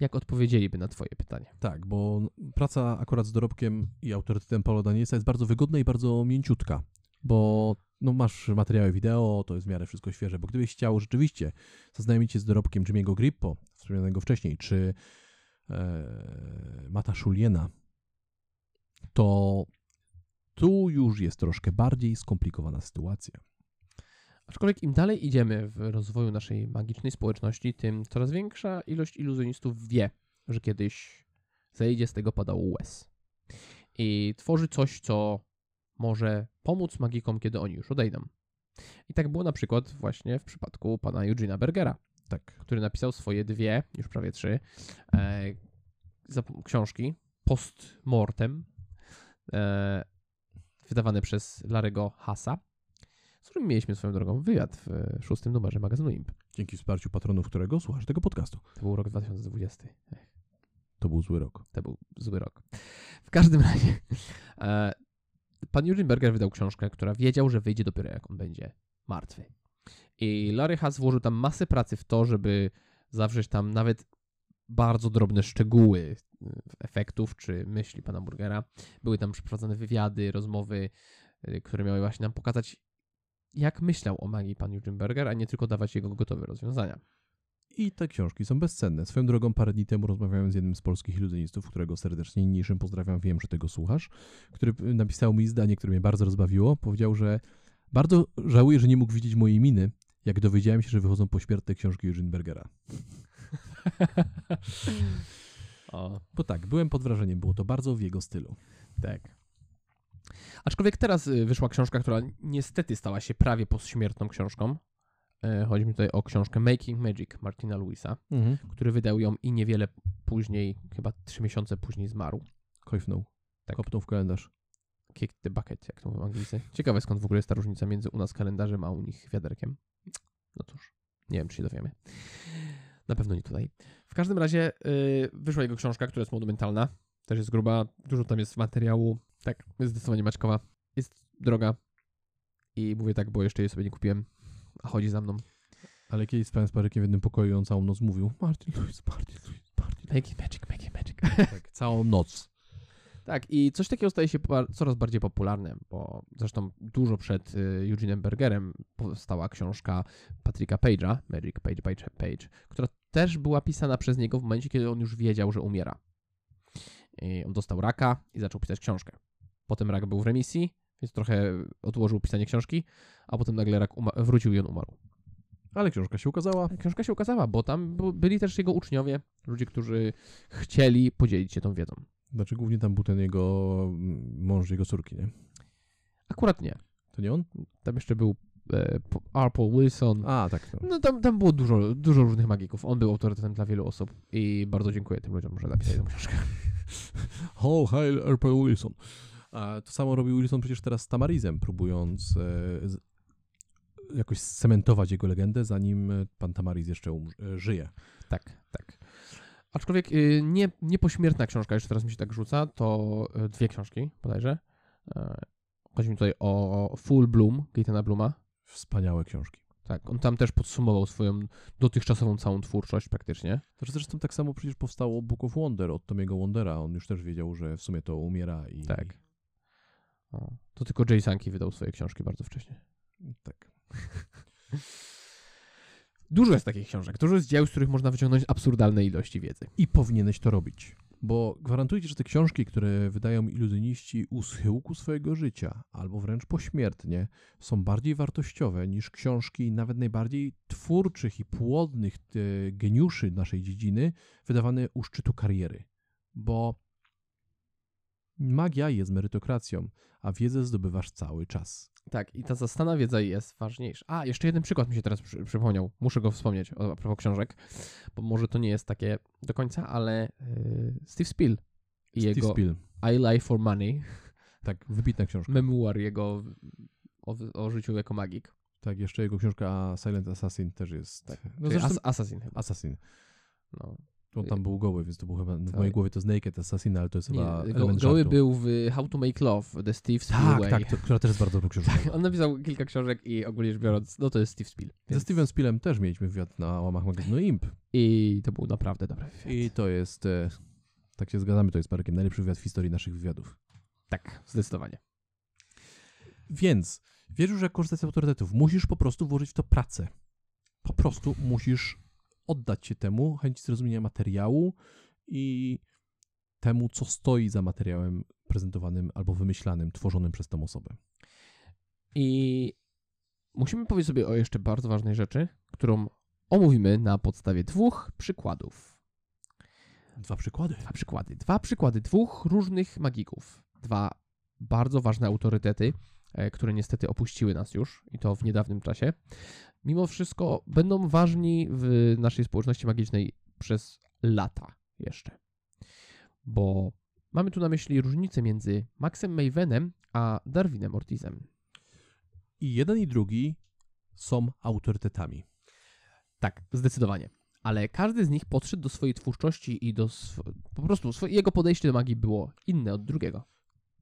jak odpowiedzieliby na twoje pytanie. Tak, bo praca akurat z dorobkiem i autorytetem Paula Danielsa jest bardzo wygodna i bardzo mięciutka, bo no masz materiały wideo, to jest w miarę wszystko świeże, bo gdybyś chciał rzeczywiście zaznajomić się z dorobkiem Jimmy'ego Grippo, wspomnianego wcześniej, czy e, Mata Szuliena, to tu już jest troszkę bardziej skomplikowana sytuacja. Aczkolwiek im dalej idziemy w rozwoju naszej magicznej społeczności, tym coraz większa ilość iluzjonistów wie, że kiedyś zejdzie z tego padał łez. I tworzy coś, co może pomóc magikom, kiedy oni już odejdą. I tak było na przykład właśnie w przypadku pana Eugena Bergera, Tak. który napisał swoje dwie, już prawie trzy, e, książki post mortem, e, wydawane przez Larego Hassa, z którym mieliśmy swoją drogą wywiad w e, szóstym numerze magazynu IMP. Dzięki wsparciu patronów, którego słuchasz tego podcastu. To był rok 2020. To był zły rok. To był zły rok. W każdym razie, e, pan Eugene Berger wydał książkę, która wiedział, że wyjdzie dopiero jak on będzie martwy. I Larry Haas włożył tam masę pracy w to, żeby zawrzeć tam nawet bardzo drobne szczegóły e, efektów czy myśli pana Burgera. Były tam przeprowadzone wywiady, rozmowy, e, które miały właśnie nam pokazać, jak myślał o magii pan Eugene Berger, a nie tylko dawać jego gotowe rozwiązania. I te książki są bezcenne. Swoją drogą parę dni temu rozmawiałem z jednym z polskich iluzjonistów, którego serdecznie niniejszym pozdrawiam, wiem, że tego słuchasz, który napisał mi zdanie, które mnie bardzo rozbawiło. Powiedział, że bardzo żałuje, że nie mógł widzieć mojej miny, jak dowiedziałem się, że wychodzą pośmiertne książki Eugene Bergera. o. Bo tak, byłem pod wrażeniem, było to bardzo w jego stylu. Tak. Aczkolwiek teraz y, wyszła książka, która niestety stała się prawie pośmiertną książką. E, Chodzi mi tutaj o książkę Making Magic Martina Lewisa, który wydał ją i niewiele później, chyba trzy miesiące później zmarł. Kojfnął. Tak. Kopnął w kalendarz. Kick the bucket, jak to mówią Anglicy. Ciekawe skąd w ogóle jest ta różnica między u nas kalendarzem, a u nich wiaderkiem. No cóż, nie wiem, czy się dowiemy. Na pewno nie tutaj. W każdym razie y, wyszła jego książka, która jest monumentalna. Też jest gruba, dużo tam jest materiału. Tak, jest zdecydowanie maczkowa. Jest droga. I mówię tak, bo jeszcze jej sobie nie kupiłem. A chodzi za mną. Ale kiedyś spałem z parykiem w jednym pokoju i on całą noc mówił Martin Lewis, Martin Lewis, Martin Lewis. Making magic, making magic. Tak, całą noc. Tak, i coś takiego staje się coraz bardziej popularne, bo zresztą dużo przed y, Eugeneem Bergerem powstała książka Patricka Page'a, Magic Page by Page, która też była pisana przez niego w momencie, kiedy on już wiedział, że umiera. I on dostał raka i zaczął pisać książkę. Potem rak był w remisji, więc trochę odłożył pisanie książki, a potem nagle rak wrócił i on umarł. Ale książka się ukazała. Książka się ukazała, bo tam byli też jego uczniowie, ludzie, którzy chcieli podzielić się tą wiedzą. Znaczy głównie tam był ten jego mm, mąż jego córki, nie? Akurat nie. To nie on? Tam jeszcze był e, R. Paul Wilson. A, tak. No. No tam, tam było dużo, dużo różnych magików. On był autorytetem dla wielu osób i bardzo dziękuję tym ludziom, że napisali tę książkę. Ho, hail R.P. Wilson. A to samo robił Wilson przecież teraz z Tamarizem, próbując e, jakoś scementować jego legendę, zanim e, pan Tamariz jeszcze e, żyje. Tak, tak. Aczkolwiek y, nie, nie pośmiertna książka, jeszcze teraz mi się tak rzuca, to y, dwie książki bodajże. E, Chodzi mi tutaj o Full Bloom, Gaitana Bluma. Wspaniałe książki. Tak, on tam też podsumował swoją dotychczasową całą twórczość praktycznie. Znaczy zresztą tak samo przecież powstało Book of Wonder od Tomiego Wondera. On już też wiedział, że w sumie to umiera i... Tak. O, to tylko Jay Sankey wydał swoje książki bardzo wcześnie. tak. Dużo jest takich książek, dużo jest dzieł, z których można wyciągnąć absurdalne ilości wiedzy. I powinieneś to robić. Bo gwarantuję że te książki, które wydają iluzjoniści u schyłku swojego życia, albo wręcz pośmiertnie, są bardziej wartościowe niż książki nawet najbardziej twórczych i płodnych e, geniuszy naszej dziedziny, wydawane u szczytu kariery. Bo magia jest merytokracją, a wiedzę zdobywasz cały czas. Tak, i ta zastana wiedza jest ważniejsza. A, jeszcze jeden przykład mi się teraz przy, przypomniał. Muszę go wspomnieć o, a propos książek, bo może to nie jest takie do końca, ale yy, Steve Spiel i Steve jego Spiel. I Lie for Money, Tak, wybitna książka. memuar jego o, o życiu jako magik. Tak, jeszcze jego książka Silent Assassin też jest. Tak. No zresztą, As Assassin chyba. Assassin. No. On tam był goły, więc to był chyba, w Tak. mojej głowie to jest Naked Assassin, ale to jest chyba Nie, go, element goły żartu. był w How to Make Love, The Steve Spiel Tak, tak, to, która też jest bardzo dobrą książką. On napisał kilka książek i ogólnie rzecz biorąc, no to jest Steve Spiel. Ze Więc- Steven Spielem też mieliśmy wywiad na łamach magazynu IMP. I to był naprawdę dobry wywiad. I to jest, e, tak się zgadzamy, to jest parkiem najlepszy wywiad w historii naszych wywiadów. Tak, zdecydowanie. Więc wiesz już, jak korzystać z autorytetów. Musisz po prostu włożyć w to pracę. Po prostu musisz oddać się temu, chęci zrozumienia materiału i temu, co stoi za materiałem prezentowanym albo wymyślanym, tworzonym przez tą osobę. I musimy powiedzieć sobie o jeszcze bardzo ważnej rzeczy, którą omówimy na podstawie dwóch przykładów. Dwa przykłady. Dwa przykłady. Dwa przykłady dwóch różnych magików. Dwa bardzo ważne autorytety, które niestety opuściły nas już i to w niedawnym czasie. Mimo wszystko będą ważni w naszej społeczności magicznej przez lata jeszcze. Bo mamy tu na myśli różnicę między Maxem Mavenem a Darwinem Ortizem. I jeden i drugi są autorytetami. Tak, zdecydowanie. Ale każdy z nich podszedł do swojej twórczości i do sw- po prostu swoje, jego podejście do magii było inne od drugiego.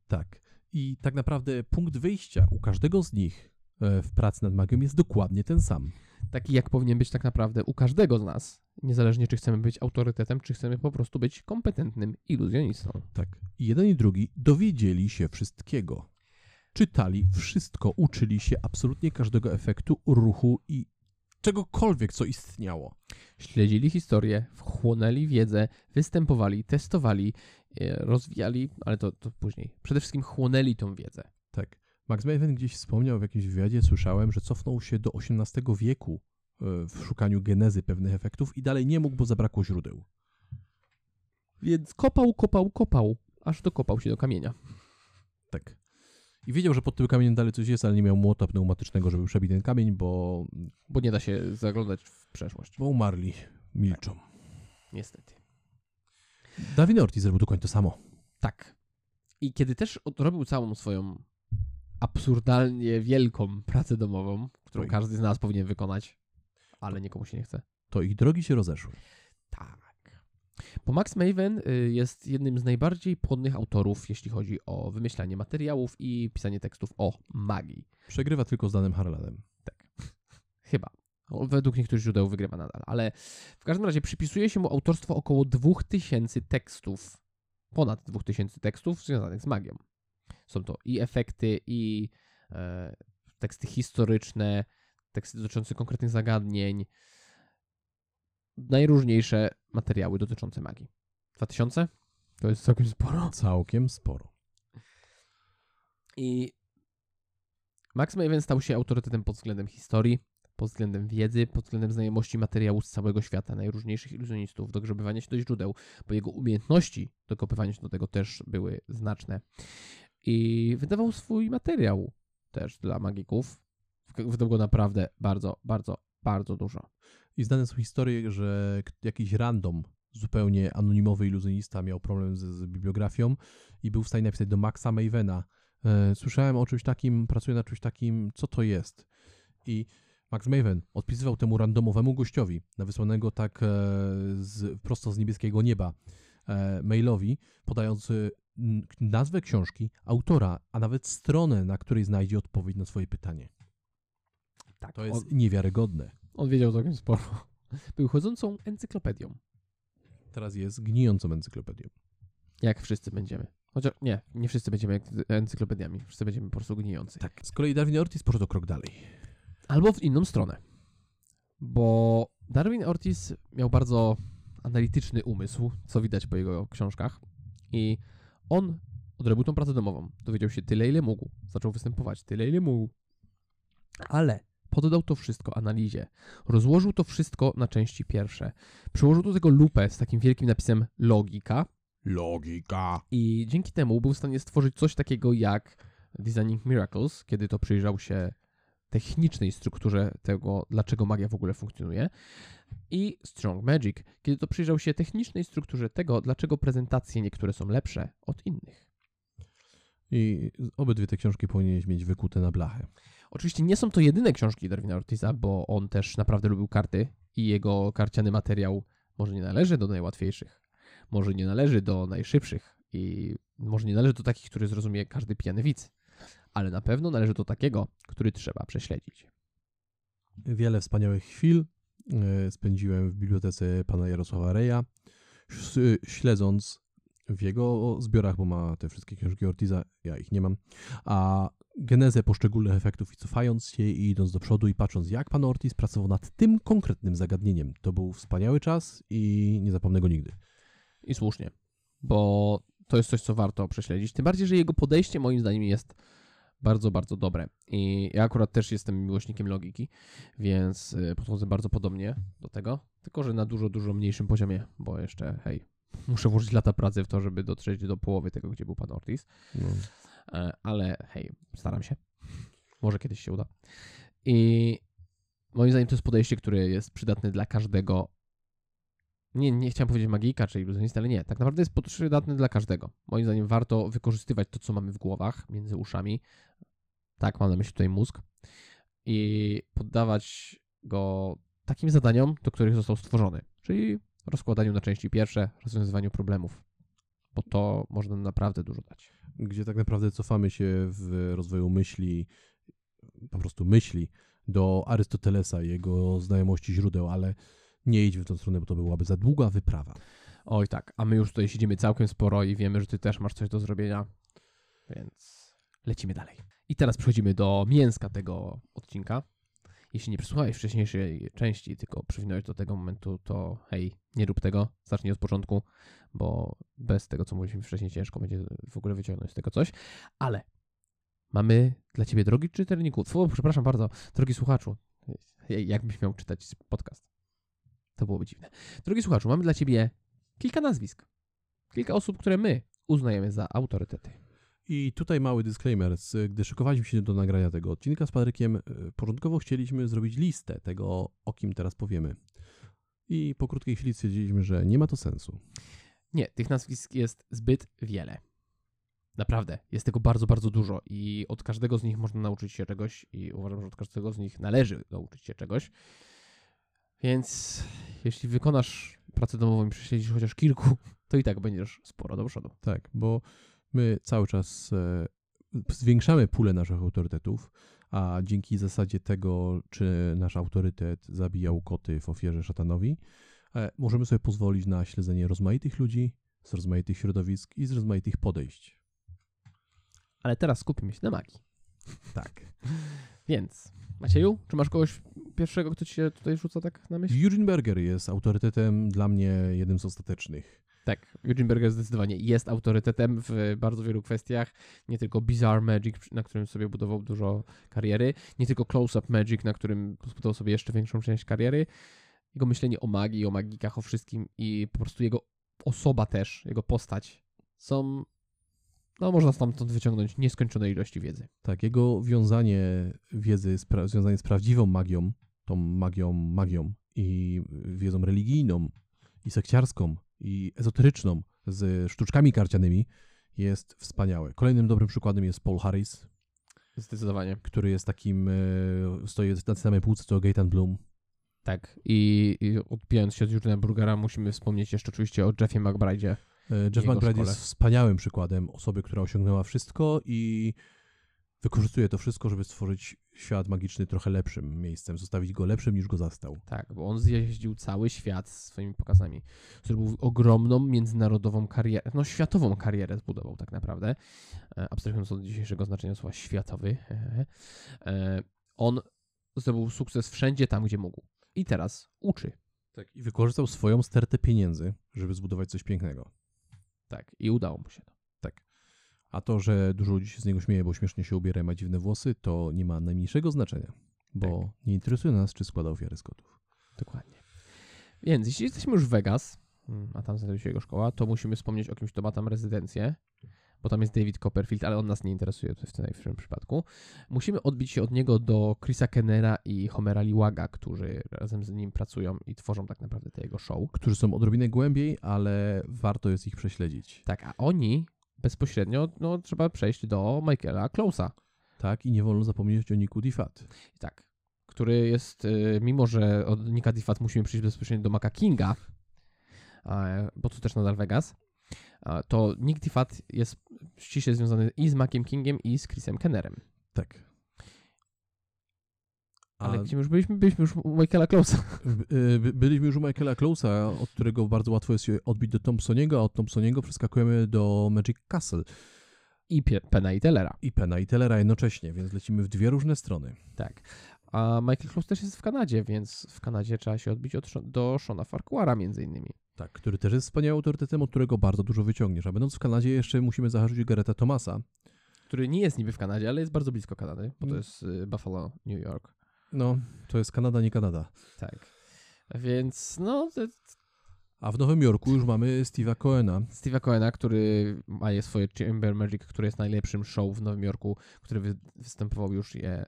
Tak. I tak naprawdę punkt wyjścia u każdego z nich e, w pracy nad magią jest dokładnie ten sam. Taki jak powinien być tak naprawdę u każdego z nas, niezależnie czy chcemy być autorytetem, czy chcemy po prostu być kompetentnym iluzjonistą. Tak. Jeden i drugi dowiedzieli się wszystkiego. Czytali wszystko, uczyli się absolutnie każdego efektu, ruchu i czegokolwiek, co istniało. Śledzili historię, wchłonęli wiedzę, występowali, testowali, rozwijali, ale to, to później. Przede wszystkim chłonęli tą wiedzę. Tak. Max Maven gdzieś wspomniał w jakimś wywiadzie, słyszałem, że cofnął się do XVIII wieku e, w szukaniu genezy pewnych efektów i dalej nie mógł, bo zabrakło źródeł. Więc kopał, kopał, kopał, aż dokopał się do kamienia. Tak. I wiedział, że pod tym kamieniem dalej coś jest, ale nie miał młota pneumatycznego, żeby przebić ten kamień, bo, Bo nie da się zaglądać w przeszłość. bo umarli. Milczą. Niestety. Darwin Ortiz zrobił dokładnie to samo. Tak. I kiedy też odrobił całą swoją absurdalnie wielką pracę domową, którą Oj. każdy z nas powinien wykonać, ale nikomu się nie chce. To ich drogi się rozeszły. Tak. Bo Max Maven y, jest jednym z najbardziej płodnych autorów, jeśli chodzi o wymyślanie materiałów i pisanie tekstów o magii. Przegrywa tylko z danym Harlanem. Chyba. Według niektórych źródeł wygrywa nadal, ale w każdym razie przypisuje się mu autorstwo około 2000 tekstów, ponad 2000 tekstów związanych z magią. Są to i efekty, i e, teksty historyczne, teksty dotyczące konkretnych zagadnień, najróżniejsze materiały dotyczące magii. 2000? To jest całkiem sporo. Całkiem sporo. I Max Maven stał się autorytetem pod względem historii, pod względem wiedzy, pod względem znajomości materiału z całego świata, najróżniejszych iluzjonistów, dogrzebywania się do źródeł, bo jego umiejętności dokopywania się do tego też były znaczne. I wydawał swój materiał też dla magików. Wydał go naprawdę bardzo, bardzo, bardzo dużo. I znane są historie, że jakiś random, zupełnie anonimowy iluzjonista miał problem z, z bibliografią i był w stanie napisać do Maxa Mavena. E, słyszałem o czymś takim, pracuję nad czymś takim, co to jest? I Max Maven odpisywał temu randomowemu gościowi, na wysłanego tak e, z, prosto z niebieskiego nieba e, mailowi, podając nazwę książki, autora, a nawet stronę, na której znajdzie odpowiedź na swoje pytanie. Tak, To jest on, niewiarygodne. on wiedział całkiem sporo. Był chodzącą encyklopedią. Teraz jest gnijącą encyklopedią. Jak wszyscy będziemy. Chociaż nie, nie wszyscy będziemy encyklopediami. Wszyscy będziemy po prostu gnijący. Tak. Z kolei Darwin Ortiz poszedł krok dalej. Albo w inną stronę. Bo Darwin Ortiz miał bardzo analityczny umysł, co widać po jego książkach. I on odrobił tą pracę domową. Dowiedział się tyle, ile mógł. Zaczął występować tyle, ile mógł. Ale poddał to wszystko analizie. Rozłożył to wszystko na części pierwsze. Przyłożył do tego lupę z takim wielkim napisem logika. Logika. I dzięki temu był w stanie stworzyć coś takiego jak Designing Miracles, kiedy to przyjrzał się technicznej strukturze tego, dlaczego magia w ogóle funkcjonuje, i Strong Magic, kiedy to przyjrzał się technicznej strukturze tego, dlaczego prezentacje niektóre są lepsze od innych. I obydwie te książki powinieneś mieć wykute na blachę. Oczywiście nie są to jedyne książki Darwina Ortiza, bo on też naprawdę lubił karty i jego karciany materiał może nie należy do najłatwiejszych, może nie należy do najszybszych i może nie należy do takich, który zrozumie każdy pijany widz, ale na pewno należy do takiego, który trzeba prześledzić. Wiele wspaniałych chwil e, spędziłem w bibliotece pana Jarosława Reja, śledząc w jego zbiorach, bo ma te wszystkie książki Ortiza, ja ich nie mam, a genezę poszczególnych efektów i cofając się i idąc do przodu i patrząc, jak pan Ortiz pracował nad tym konkretnym zagadnieniem. To był wspaniały czas i nie zapomnę go nigdy. I słusznie, bo to jest coś, co warto prześledzić. Tym bardziej, że jego podejście moim zdaniem jest bardzo, bardzo dobre. I ja akurat też jestem miłośnikiem logiki, więc y, podchodzę bardzo podobnie do tego, tylko że na dużo, dużo mniejszym poziomie, bo jeszcze, hej, muszę włożyć lata pracy w to, żeby dotrzeć do połowy tego, gdzie był pan Ortiz. No. E, ale hej, staram się. Może kiedyś się uda. I moim zdaniem to jest podejście, które jest przydatne dla każdego. Nie, nie chciałem powiedzieć magika czy iluzjonista, ale nie. Tak naprawdę jest przydatne dla każdego. Moim zdaniem warto wykorzystywać to, co mamy w głowach, między uszami. Tak, mam na myśli tutaj mózg. I poddawać go takim zadaniom, do których został stworzony. Czyli rozkładaniu na części pierwsze, rozwiązywaniu problemów. Bo to można naprawdę dużo dać. Gdzie tak naprawdę cofamy się w rozwoju myśli, po prostu myśli, do Arystotelesa jego znajomości źródeł, ale nie idź w tą stronę, bo to byłaby za długa wyprawa. Oj tak, a my już tutaj siedzimy całkiem sporo i wiemy, że ty też masz coś do zrobienia, więc lecimy dalej. I teraz przechodzimy do mięska tego odcinka. Jeśli nie przesłuchałeś wcześniejszej części, tylko przywinąłeś do tego momentu, to hej, nie rób tego, zacznij od początku, bo bez tego, co mówiliśmy wcześniej, ciężko będzie w ogóle wyciągnąć z tego coś. Ale mamy dla ciebie, drogi czytelniku, Fu, przepraszam bardzo, drogi słuchaczu, jakbyś miał czytać podcast. To byłoby dziwne. Drogi słuchaczu, mamy dla ciebie kilka nazwisk. Kilka osób, które my uznajemy za autorytety. I tutaj mały disclaimer. Gdy szykowaliśmy się do nagrania tego odcinka z Patrykiem, e, początkowo chcieliśmy zrobić listę tego, o kim teraz powiemy. I po krótkiej chwili stwierdziliśmy, że nie ma to sensu. Nie, tych nazwisk jest zbyt wiele. Naprawdę, jest tego bardzo, bardzo dużo i od każdego z nich można nauczyć się czegoś i uważam, że od każdego z nich należy nauczyć się czegoś. Więc jeśli wykonasz pracę domową i prześledzisz chociaż kilku, to i tak będziesz sporo do przodu. Tak, bo my cały czas e, zwiększamy pulę naszych autorytetów, a dzięki zasadzie tego, czy nasz autorytet zabijał koty w ofierze szatanowi, e, możemy sobie pozwolić na śledzenie rozmaitych ludzi z rozmaitych środowisk i z rozmaitych podejść. Ale teraz skupimy się na magii. Tak. Więc, Macieju, czy masz kogoś pierwszego, kto ci się tutaj rzuca tak na myśl? Eugene Berger jest autorytetem dla mnie jednym z ostatecznych. Tak, Eugene Berger zdecydowanie jest autorytetem w bardzo wielu kwestiach. Nie tylko Bizarre Magic, na którym sobie budował dużo kariery, nie tylko Close-Up Magic, na którym zbudował sobie jeszcze większą część kariery. Jego myślenie o magii, o magikach, o wszystkim i po prostu jego osoba też, jego postać są, no można stamtąd wyciągnąć nieskończone ilości wiedzy. Tak, jego wiązanie wiedzy, związanie z prawdziwą magią, tą magią, magią i wiedzą religijną, i sekciarską, i ezoteryczną, z sztuczkami karcianymi jest wspaniałe. Kolejnym dobrym przykładem jest Paul Harris, Zdecydowanie. który jest takim, e, stoi na tej samej półce co Gaetan Bloom. Tak. I, i odbijając się od Eugene'a Burgera, musimy wspomnieć jeszcze oczywiście o Jeffie McBride'zie. E, Jeff McBride jest wspaniałym przykładem osoby, która osiągnęła wszystko i wykorzystuje to wszystko, żeby stworzyć świat magiczny trochę lepszym miejscem, zostawić go lepszym niż go zastał. Tak, bo on zjeździł cały świat swoimi pokazami. Zrobił ogromną międzynarodową karierę, no światową karierę zbudował tak naprawdę. E, abstrahując od dzisiejszego znaczenia słowa światowy. E, on zdobył sukces wszędzie tam, gdzie mógł. I teraz uczy. Tak. I wykorzystał swoją stertę pieniędzy, żeby zbudować coś pięknego. Tak, i udało mu się to. A to, że dużo ludzi się z niego śmieje, bo śmiesznie się ubiera i ma dziwne włosy, to nie ma najmniejszego znaczenia. Bo nie interesuje nas, czy składa ofiary z kotów. Dokładnie. Więc jeśli jesteśmy już w Vegas, mm, a tam znajduje się jego szkoła, to musimy wspomnieć o kimś, kto ma tam rezydencję, bo tam jest David Copperfield, ale on nas nie interesuje w tym przypadku. Musimy odbić się od niego do Chrisa Kennera i Homera Liwaga, którzy razem z nim pracują i tworzą tak naprawdę te jego show. Którzy są odrobinę głębiej, ale warto jest ich prześledzić. Tak, a oni bezpośrednio, no trzeba przejść do Michaela Klausa. Tak, i nie wolno zapomnieć o Niku Difat. Tak. Który jest, y, mimo że od Nika Diffat musimy przejść bezpośrednio do Maca Kinga, bo to też nadal Vegas, to Nick Diffat jest ściśle związany i z Maciem Kingiem, i z Chrisem Kennerem. Tak. Ale A gdzie już byliśmy? Byliśmy już u Michaela b- y, by- byliśmy już u Michaela Close'a, od którego bardzo łatwo jest się odbić do Thompsoniego, a od Thompsoniego przeskakujemy do Magic Castle I Pie- Pena i Tellera. i Pena i Tellera jednocześnie, więc lecimy w dwie różne strony. Tak. A Michael Klaus też jest w Kanadzie, więc w Kanadzie trzeba się odbić od, do Shona Farquhara między innymi. Tak, który też jest wspaniałym autorytetem, od którego bardzo dużo wyciągniesz. A będąc w Kanadzie jeszcze musimy zahaczyć Gareta Thomasa. Który nie jest niby w Kanadzie, ale jest bardzo blisko Kanady, bo to Mm. jest y, Buffalo, New York. No, to jest Kanada, nie Kanada. Tak. Więc no, to, A w Nowym Jorku już mamy Steve'a Coena. Steve'a Coena, który ma je swoje Chamber Magic, który jest najlepszym show w Nowym Jorku, który wy, występował już je,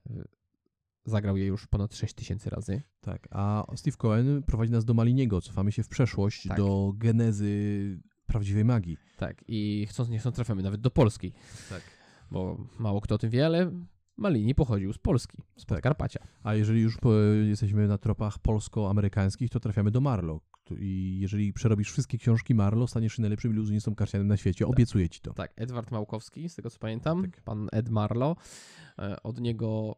zagrał je już ponad 6 tysięcy razy. Tak, a Steve Cohen prowadzi nas do Maliniego. Cofamy się w przeszłość, Tak. do genezy prawdziwej magii. Tak, i chcąc nie chcąc trafiamy nawet do Polski, Tak. bo mało kto o tym wie, ale Malini pochodził z Polski, z Tak. Podkarpacia. A jeżeli już po, jesteśmy na tropach polsko-amerykańskich, to trafiamy do Marlow. I jeżeli przerobisz wszystkie książki Marlow, staniesz się najlepszym iluzjonistą karcianym na świecie. Obiecuję ci to. Tak, Edward Małkowski, z tego co pamiętam, Tak. pan Ed Marlo. E, Od niego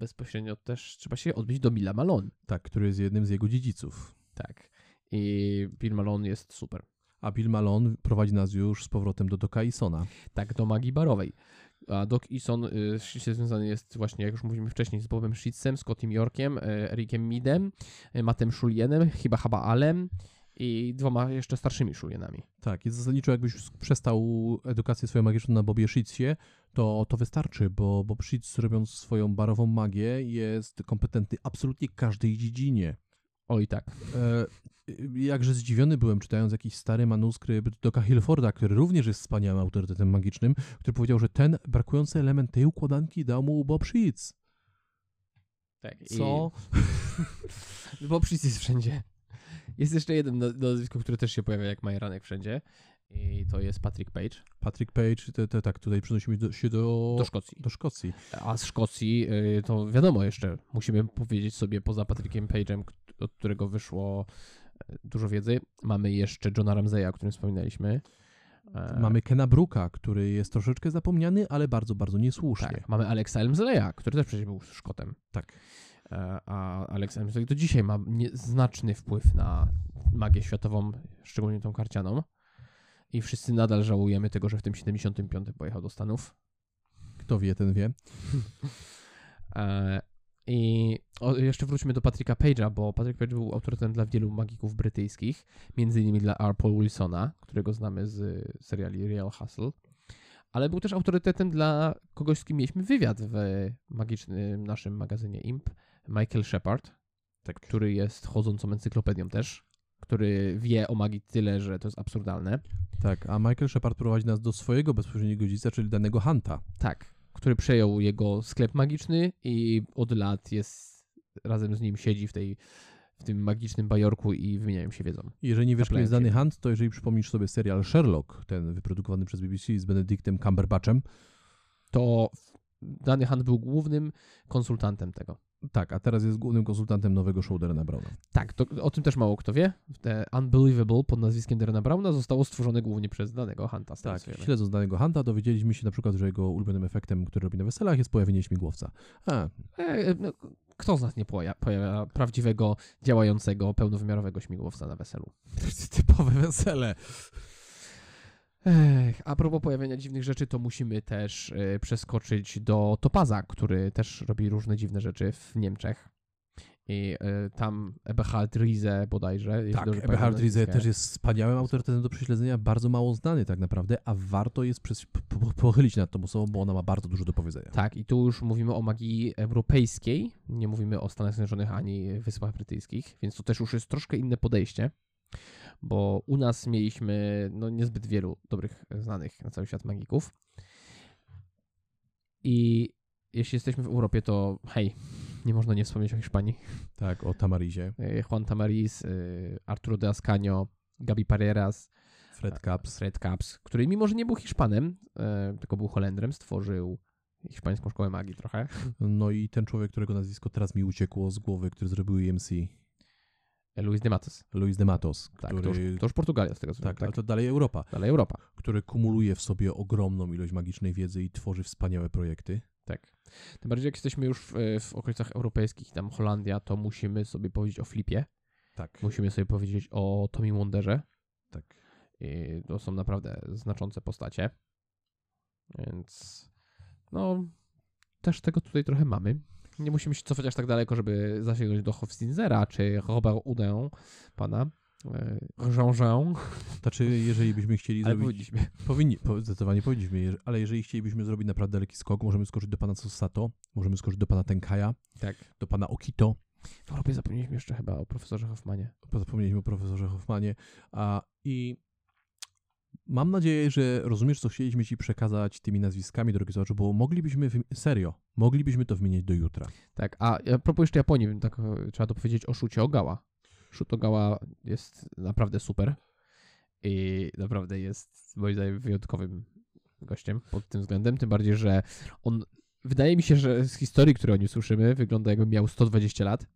bezpośrednio też trzeba się odbić do Billa Malone. Tak, który jest jednym z jego dziedziców. Tak. I Bill Malone jest super. A Bill Malone prowadzi nas już z powrotem do Doka Isona. Tak, do magii barowej. A Doc Eason y, ściśle związany jest właśnie, jak już mówiliśmy wcześniej, z Bobem Schlitzem, Scottim Yorkiem, y, Ericiem Midem, y, Mattem Schulienem, chyba Haba Alem i dwoma jeszcze starszymi Szulienami. Tak, jest zasadniczo jakbyś przestał edukację swoją magiczną na Bobie Schitzie, to, to wystarczy, bo Bob Schitz robiąc swoją barową magię jest kompetentny absolutnie każdej dziedzinie. Oj tak. E, jakże zdziwiony byłem czytając jakiś stary manuskrypt Doka Hilforda, który również jest wspaniałym autorytetem magicznym, który powiedział, że ten brakujący element tej układanki dał mu Bob Schitz. tak. Co? I... Bob Schlitt jest wszędzie. Jest jeszcze jeden na- nazwisko, które też się pojawia jak Majeranek wszędzie i to jest Patrick Page Patrick Page, te, te, tak, tutaj przenosimy do, się do, do Szkocji. do Szkocji. A z Szkocji y, to wiadomo jeszcze, musimy powiedzieć sobie poza Patrickiem Page'em, od którego wyszło y, dużo wiedzy, mamy jeszcze Johna Ramseya, o którym wspominaliśmy. E, Mamy Kena Brooka, który jest troszeczkę zapomniany, ale bardzo, bardzo niesłusznie. tak, mamy Alexa Elmsleya, który też przecież był Szkotem. Tak. E, A Alex Elmsley do dzisiaj ma znaczny wpływ na magię światową, szczególnie tą karcianą. I wszyscy nadal żałujemy tego, że w tym 75 pojechał do Stanów. Kto wie, ten wie. E, I o, jeszcze wróćmy do Patricka Page'a, bo Patrick Page był autorytetem dla wielu magików brytyjskich, między innymi dla R. Paul Wilsona, którego znamy z seriali Real Hustle, ale był też autorytetem dla kogoś, z kim mieliśmy wywiad w magicznym naszym magazynie Imp, Michael Shepard, Tak. który jest chodzącą encyklopedią też, który wie o magii tyle, że to jest absurdalne. Tak, a Michael Shepard prowadzi nas do swojego bezpośredniego dziedzica, czyli danego Hunta. Tak, który przejął jego sklep magiczny i od lat jest razem z nim siedzi w tej w tym magicznym bajorku i wymieniają się wiedzą. Jeżeli nie wiesz, kim jest dany. Hunt, to jeżeli przypomnisz sobie serial Sherlock, ten wyprodukowany przez BBC z Benedictem Cumberbatchem, To dany Hunt był głównym konsultantem tego. Tak, a teraz jest głównym konsultantem nowego show Derena Browna. Tak, to, o tym też mało kto wie. Te Unbelievable pod nazwiskiem Derena Browna zostało stworzone głównie przez danego tego Tak, wiemy. śledząc danego Hunta, dowiedzieliśmy się na przykład, że jego ulubionym efektem, który robi na weselach, jest pojawienie śmigłowca. A, E, no, kto z nas nie poja- pojawia prawdziwego, działającego, pełnowymiarowego śmigłowca na weselu? typowe wesele. Ech, a propos pojawienia dziwnych rzeczy, to musimy też e, przeskoczyć do Topaza, który też robi różne dziwne rzeczy w Niemczech. I e, tam Eberhard Riese bodajże. Tak, Eberhard Riese też jest wspaniałym autorytetem do prześledzenia, bardzo mało znany tak naprawdę, a warto jest przez, po, pochylić nad tą osobą, bo ona ma bardzo dużo do powiedzenia. Tak, i tu już mówimy o magii europejskiej, nie mówimy o Stanach Zjednoczonych ani Wyspach Brytyjskich, więc to też już jest troszkę inne podejście, bo u nas mieliśmy no, niezbyt wielu dobrych, znanych na cały świat magików. I jeśli jesteśmy w Europie, to hej, nie można nie wspomnieć o Hiszpanii. Tak, o Tamarizie, E, Juan Tamariz, e, Arturo de Ascanio, Gabi Pareras, Fred Caps. Fred Caps, który mimo, że nie był Hiszpanem, e, tylko był Holendrem, stworzył hiszpańską szkołę magii trochę. No i ten człowiek, którego nazwisko teraz mi uciekło z głowy, który zrobił EMC, Luis de Matos. Luis de Matos, Tak, który... to, już, to już Portugalia z tego co tak, wiem, ale to dalej Europa, Dalej Europa. który kumuluje w sobie ogromną ilość magicznej wiedzy i tworzy wspaniałe projekty. Tak. Tym bardziej jak jesteśmy już w, w okolicach europejskich, tam Holandia, to musimy sobie powiedzieć o Flipie. Tak. Musimy sobie powiedzieć o Tommy Wonderze. Tak. I to są naprawdę znaczące postacie. Więc no, też tego tutaj trochę mamy. Nie musimy się cofać aż tak daleko, żeby zasięgnąć do Hofstinzera czy Robert Houdin, pana e, Jean-Jean, Znaczy, jeżeli byśmy chcieli ale zrobić... powinniśmy. Powinni, po- zdecydowanie powinniśmy, ale jeżeli chcielibyśmy zrobić naprawdę lekki skok, możemy skoczyć do pana Sosato, możemy skoczyć do pana Tenkaja, Tak. do pana Okito, W Europie zapomnieliśmy jeszcze chyba o profesorze Hoffmanie. Zapomnieliśmy o profesorze Hoffmanie. A, I mam nadzieję, że rozumiesz, co chcieliśmy ci przekazać tymi nazwiskami, drogi słuchaczu, bo moglibyśmy, serio, moglibyśmy to wymienić do jutra. Tak, a propos jeszcze Japonii, tak e, trzeba to powiedzieć o Shucie Ogawa. Shut Ogawa jest naprawdę super i naprawdę jest moim zdaniem wyjątkowym gościem pod tym względem, tym bardziej, że on, wydaje mi się, że z historii, której o nim słyszymy, wygląda jakby miał 120 lat.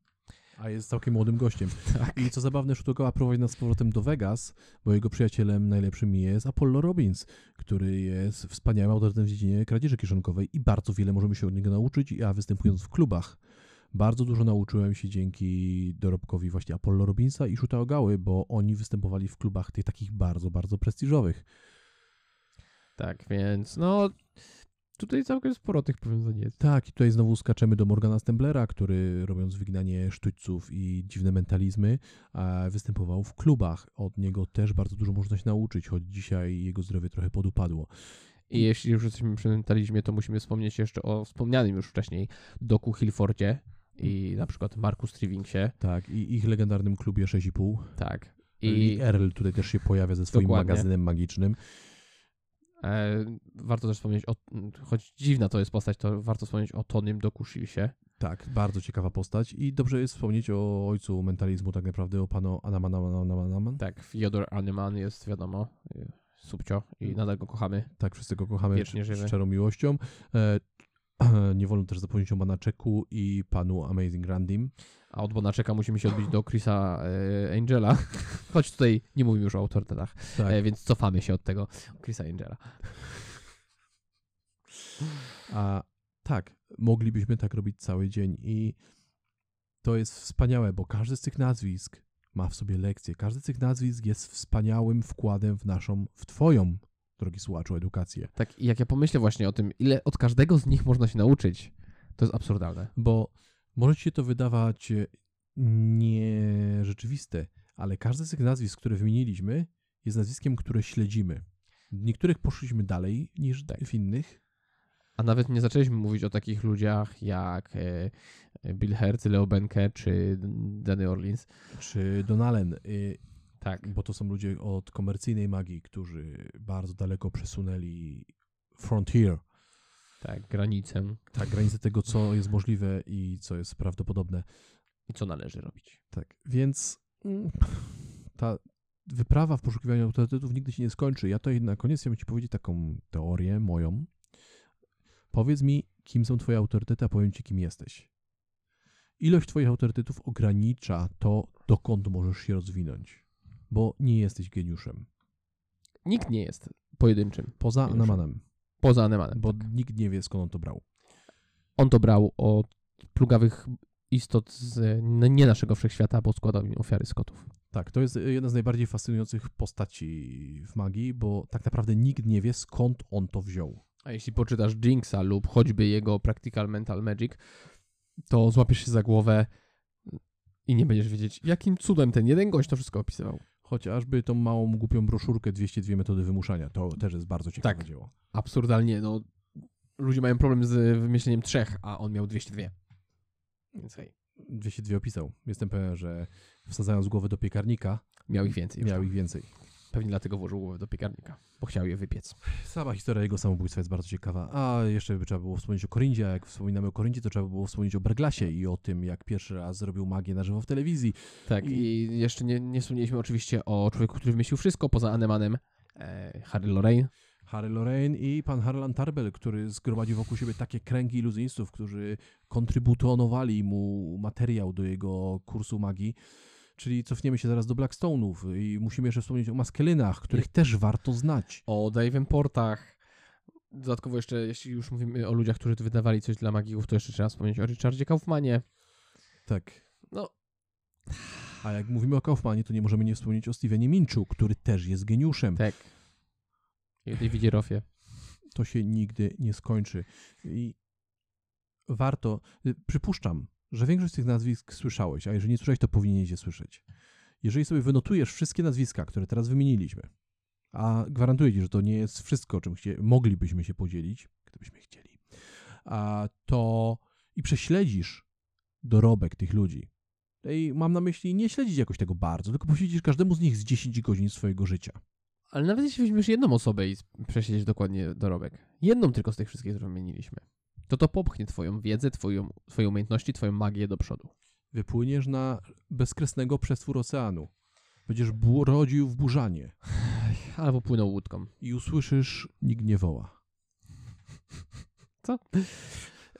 A jest całkiem młodym gościem. Tak. I co zabawne, Shutogawa prowadzi nas z powrotem do Vegas, bo jego przyjacielem najlepszym jest Apollo Robbins, który jest wspaniałym autorytetem w dziedzinie kradzieży kieszonkowej i bardzo wiele możemy się od niego nauczyć, a występując w klubach. Bardzo dużo nauczyłem się dzięki dorobkowi właśnie Apollo Robbinsa i Shuta Ogały, bo oni występowali w klubach tych takich bardzo, bardzo prestiżowych. Tak, więc no tutaj całkiem sporo tych powiązań jest. Tak, i tutaj znowu skaczemy do Morgana Stemblera, który robiąc wyginanie sztućców i dziwne mentalizmy, e, występował w klubach. Od niego też bardzo dużo można się nauczyć, choć dzisiaj jego zdrowie trochę podupadło. I jeśli już jesteśmy przy mentalizmie, to musimy wspomnieć jeszcze o wspomnianym już wcześniej Doku Hillfordzie i na przykład Marku Strivingsie. Tak, i ich legendarnym klubie 6,5. Tak. I I Earl tutaj też się pojawia ze swoim Dokładnie. magazynem magicznym. E, warto też wspomnieć o, choć dziwna to jest postać, to warto wspomnieć o Tonym Doku Shilsie. Tak, bardzo ciekawa postać i dobrze jest wspomnieć o ojcu mentalizmu tak naprawdę, o panu Anaman, Anaman, Anaman. Tak, Fyodor Aneman jest wiadomo, e, subcio i nadal go kochamy. Tak, wszyscy go kochamy Wiecznie żywy. szczerą miłością. Nie wolno też zapomnieć o Manaczeku i panu Amazing Randim. A od Bonaczeka musimy się odbić do Chrisa e, Angela, choć tutaj nie mówimy już o autorytetach, Tak, e, więc cofamy się od tego Chrisa Angela. a tak, moglibyśmy tak robić cały dzień i to jest wspaniałe, bo każdy z tych nazwisk ma w sobie lekcję. Każdy z tych nazwisk jest wspaniałym wkładem w naszą, w twoją, drogi słuchaczu, edukację. Tak, i jak ja pomyślę właśnie o tym, ile od każdego z nich można się nauczyć, to jest absurdalne. Bo może ci się to wydawać e, nierzeczywiste, ale każde z tych nazwisk, które wymieniliśmy, jest nazwiskiem, które śledzimy. Niektórych poszliśmy dalej niż Tak. w innych. A nawet nie zaczęliśmy mówić o takich ludziach jak e, Bill Hertz, Leo Benke czy Danny Orleans. Czy Donalen, y, Tak. bo to są ludzie od komercyjnej magii, którzy bardzo daleko przesunęli frontier, Tak, granicę tak, granicę tego, co jest możliwe i co jest prawdopodobne. i co należy robić. Tak, więc mm, ta wyprawa w poszukiwaniu autorytetów nigdy się nie skończy. Ja to na koniec chciałbym Ci powiedzieć taką teorię moją. Powiedz mi, kim są Twoje autorytety, a powiem Ci, kim jesteś. Ilość Twoich autorytetów ogranicza to, dokąd możesz się rozwinąć, bo nie jesteś geniuszem. Nikt nie jest pojedynczym, Poza Geniuszem. Anamanem, poza Anemanem. bo nikt nie wie, skąd on to brał. On to brał od plugawych istot z no, nie naszego wszechświata, bo składał im ofiary skotów. Tak, to jest jedna z najbardziej fascynujących postaci w magii, bo tak naprawdę nikt nie wie, skąd on to wziął. A jeśli poczytasz Jinxa lub choćby jego Practical Mental Magic, to złapiesz się za głowę i nie będziesz wiedzieć, jakim cudem ten jeden gość to wszystko opisywał. Chociażby tą małą, głupią broszurkę 202 metody wymuszania. To też jest bardzo ciekawe Tak. dzieło. Absurdalnie, no ludzie mają problem z wymyśleniem trzech, a on miał 202. Więc hej, 202 opisał. Jestem pewien, że wsadzając głowę do piekarnika, miał ich więcej. Miał ich więcej. Pewnie dlatego włożył głowę do piekarnika, bo chciał je wypiec. Sama historia jego samobójstwa jest bardzo ciekawa. A jeszcze by trzeba było wspomnieć o Korindzie. A jak wspominamy o Korindzie, to trzeba by było wspomnieć o Berglasie i o tym, jak pierwszy raz zrobił magię na żywo w telewizji. Tak, I- i, jeszcze nie, nie wspomnieliśmy oczywiście o człowieku, który wymyślił wszystko poza Anemanem, e, Harry Lorraine. Harry Lorraine i pan Harlan Tarbell, który zgromadził wokół siebie takie kręgi iluzjonistów, którzy kontrybutonowali mu materiał do jego kursu magii. Czyli cofniemy się zaraz do Blackstone'ów i musimy jeszcze wspomnieć o Maskelynach, których też warto znać. o Davenportach. Dodatkowo jeszcze, jeśli już mówimy o ludziach, którzy wydawali coś dla magików, to jeszcze trzeba wspomnieć o Richardzie Kaufmanie. Tak. No. A jak mówimy o Kaufmanie, to nie możemy nie wspomnieć o Stevenie Minchu, który też jest geniuszem. Tak. I Davidzie Rothie. To się nigdy nie skończy. I warto, y, przypuszczam, że większość z tych nazwisk słyszałeś, a jeżeli nie słyszałeś, to powinieneś je słyszeć. Jeżeli sobie wynotujesz wszystkie nazwiska, które teraz wymieniliśmy, a gwarantuję ci, że to nie jest wszystko, czym chcie, moglibyśmy się podzielić, gdybyśmy chcieli, a to i prześledzisz dorobek tych ludzi, I mam na myśli nie śledzić jakoś tego bardzo, tylko poświęcić każdemu z nich z 10 godzin swojego życia. Ale nawet jeśli weźmiesz jedną osobę i przesiedzieć dokładnie dorobek, jedną tylko z tych wszystkich, które wymieniliśmy, to to popchnie twoją wiedzę, twoją, twoje umiejętności, twoją magię do przodu. Wypłyniesz na bezkresnego przestwór oceanu. Będziesz bu- rodził w burzanie Albo płynął łódką. i usłyszysz nikt nie woła.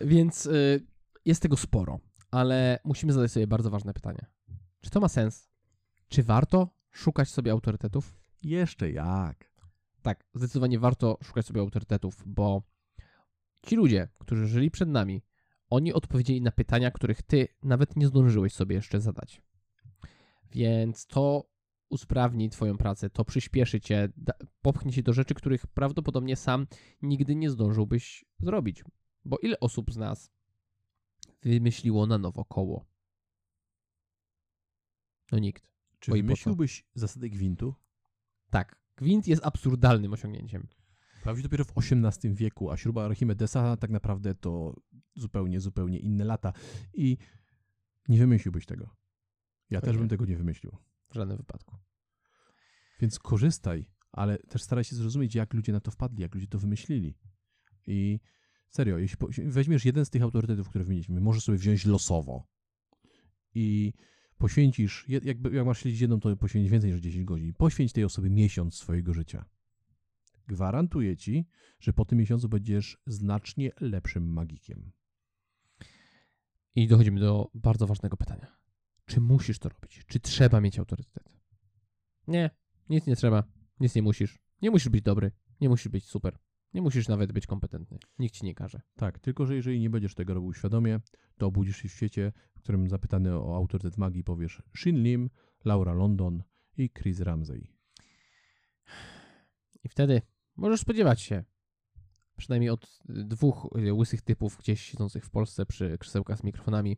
Więc y, jest tego sporo, ale musimy zadać sobie bardzo ważne pytanie. Czy to ma sens? Czy warto szukać sobie autorytetów? Jeszcze jak? Tak, zdecydowanie warto szukać sobie autorytetów, bo ci ludzie, którzy żyli przed nami, oni odpowiedzieli na pytania, których ty nawet nie zdążyłeś sobie jeszcze zadać. Więc to usprawni twoją pracę, to przyspieszy cię, popchnie cię do rzeczy, których prawdopodobnie sam nigdy nie zdążyłbyś zrobić. Bo ile osób z nas wymyśliło na nowo koło? No nikt. Czy wymyśliłbyś zasady gwintu? Tak, gwint jest absurdalnym osiągnięciem. Pojawił się dopiero w XVIII wieku, a śruba Archimedesa tak naprawdę to zupełnie, zupełnie inne lata. I nie wymyśliłbyś tego. Ja też bym tego nie wymyślił. W żadnym wypadku. Więc korzystaj, ale też staraj się zrozumieć, jak ludzie na to wpadli, jak ludzie to wymyślili. I serio, jeśli weźmiesz jeden z tych autorytetów, które wymieniliśmy, możesz sobie wziąć losowo i poświęcisz, jakby, jak masz śledzić jedną, to poświęć więcej niż 10 godzin. Poświęć tej osobie miesiąc swojego życia. Gwarantuję ci, że po tym miesiącu będziesz znacznie lepszym magikiem. I dochodzimy do bardzo ważnego pytania. Czy musisz to robić? Czy trzeba mieć autorytet? Nie, nic nie trzeba. Nic nie musisz. Nie musisz być dobry. Nie musisz być super. Nie musisz nawet być kompetentny. Nikt ci nie każe. Tak, tylko że jeżeli nie będziesz tego robił świadomie, to obudzisz się w świecie, w którym zapytany o autorytet magii powiesz Shin Lim, Laura London i Chris Ramsey. I wtedy możesz spodziewać się przynajmniej od y, dwóch y, łysych typów gdzieś siedzących w Polsce przy krzesełkach z mikrofonami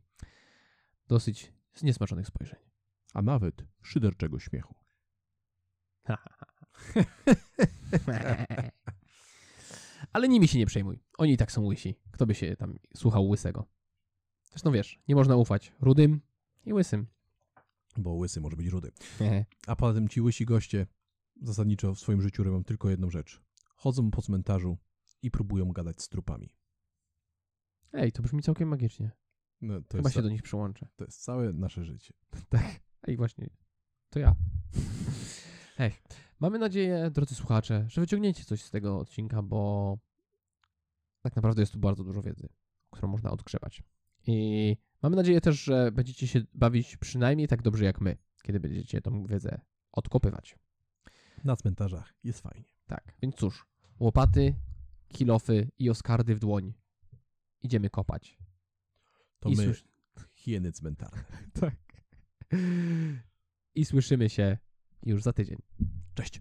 dosyć zniesmaczonych spojrzeń. A nawet szyderczego śmiechu. Ale nimi się nie przejmuj. Oni i tak są łysi. Kto by się tam słuchał łysego? Zresztą wiesz, nie można ufać rudym i łysym. Bo łysy może być rudy. A poza tym ci łysi goście zasadniczo w swoim życiu robią tylko jedną rzecz. Chodzą po cmentarzu i próbują gadać z trupami. Ej, to brzmi całkiem magicznie. No, to, Chyba się do nich przyłączę. to jest całe nasze życie. Tak. Ej, właśnie. To ja. Ej, mamy nadzieję, drodzy słuchacze, że wyciągniecie coś z tego odcinka, bo tak naprawdę jest tu bardzo dużo wiedzy, którą można odgrzebać. I mamy nadzieję też, że będziecie się bawić przynajmniej tak dobrze jak my, kiedy będziecie tą wiedzę odkopywać. Na cmentarzach jest fajnie. Tak, więc cóż, łopaty, kilofy i oskardy w dłoń. Idziemy kopać. To I my, słysz- hieny cmentarne. Tak. I słyszymy się już za tydzień. Cześć.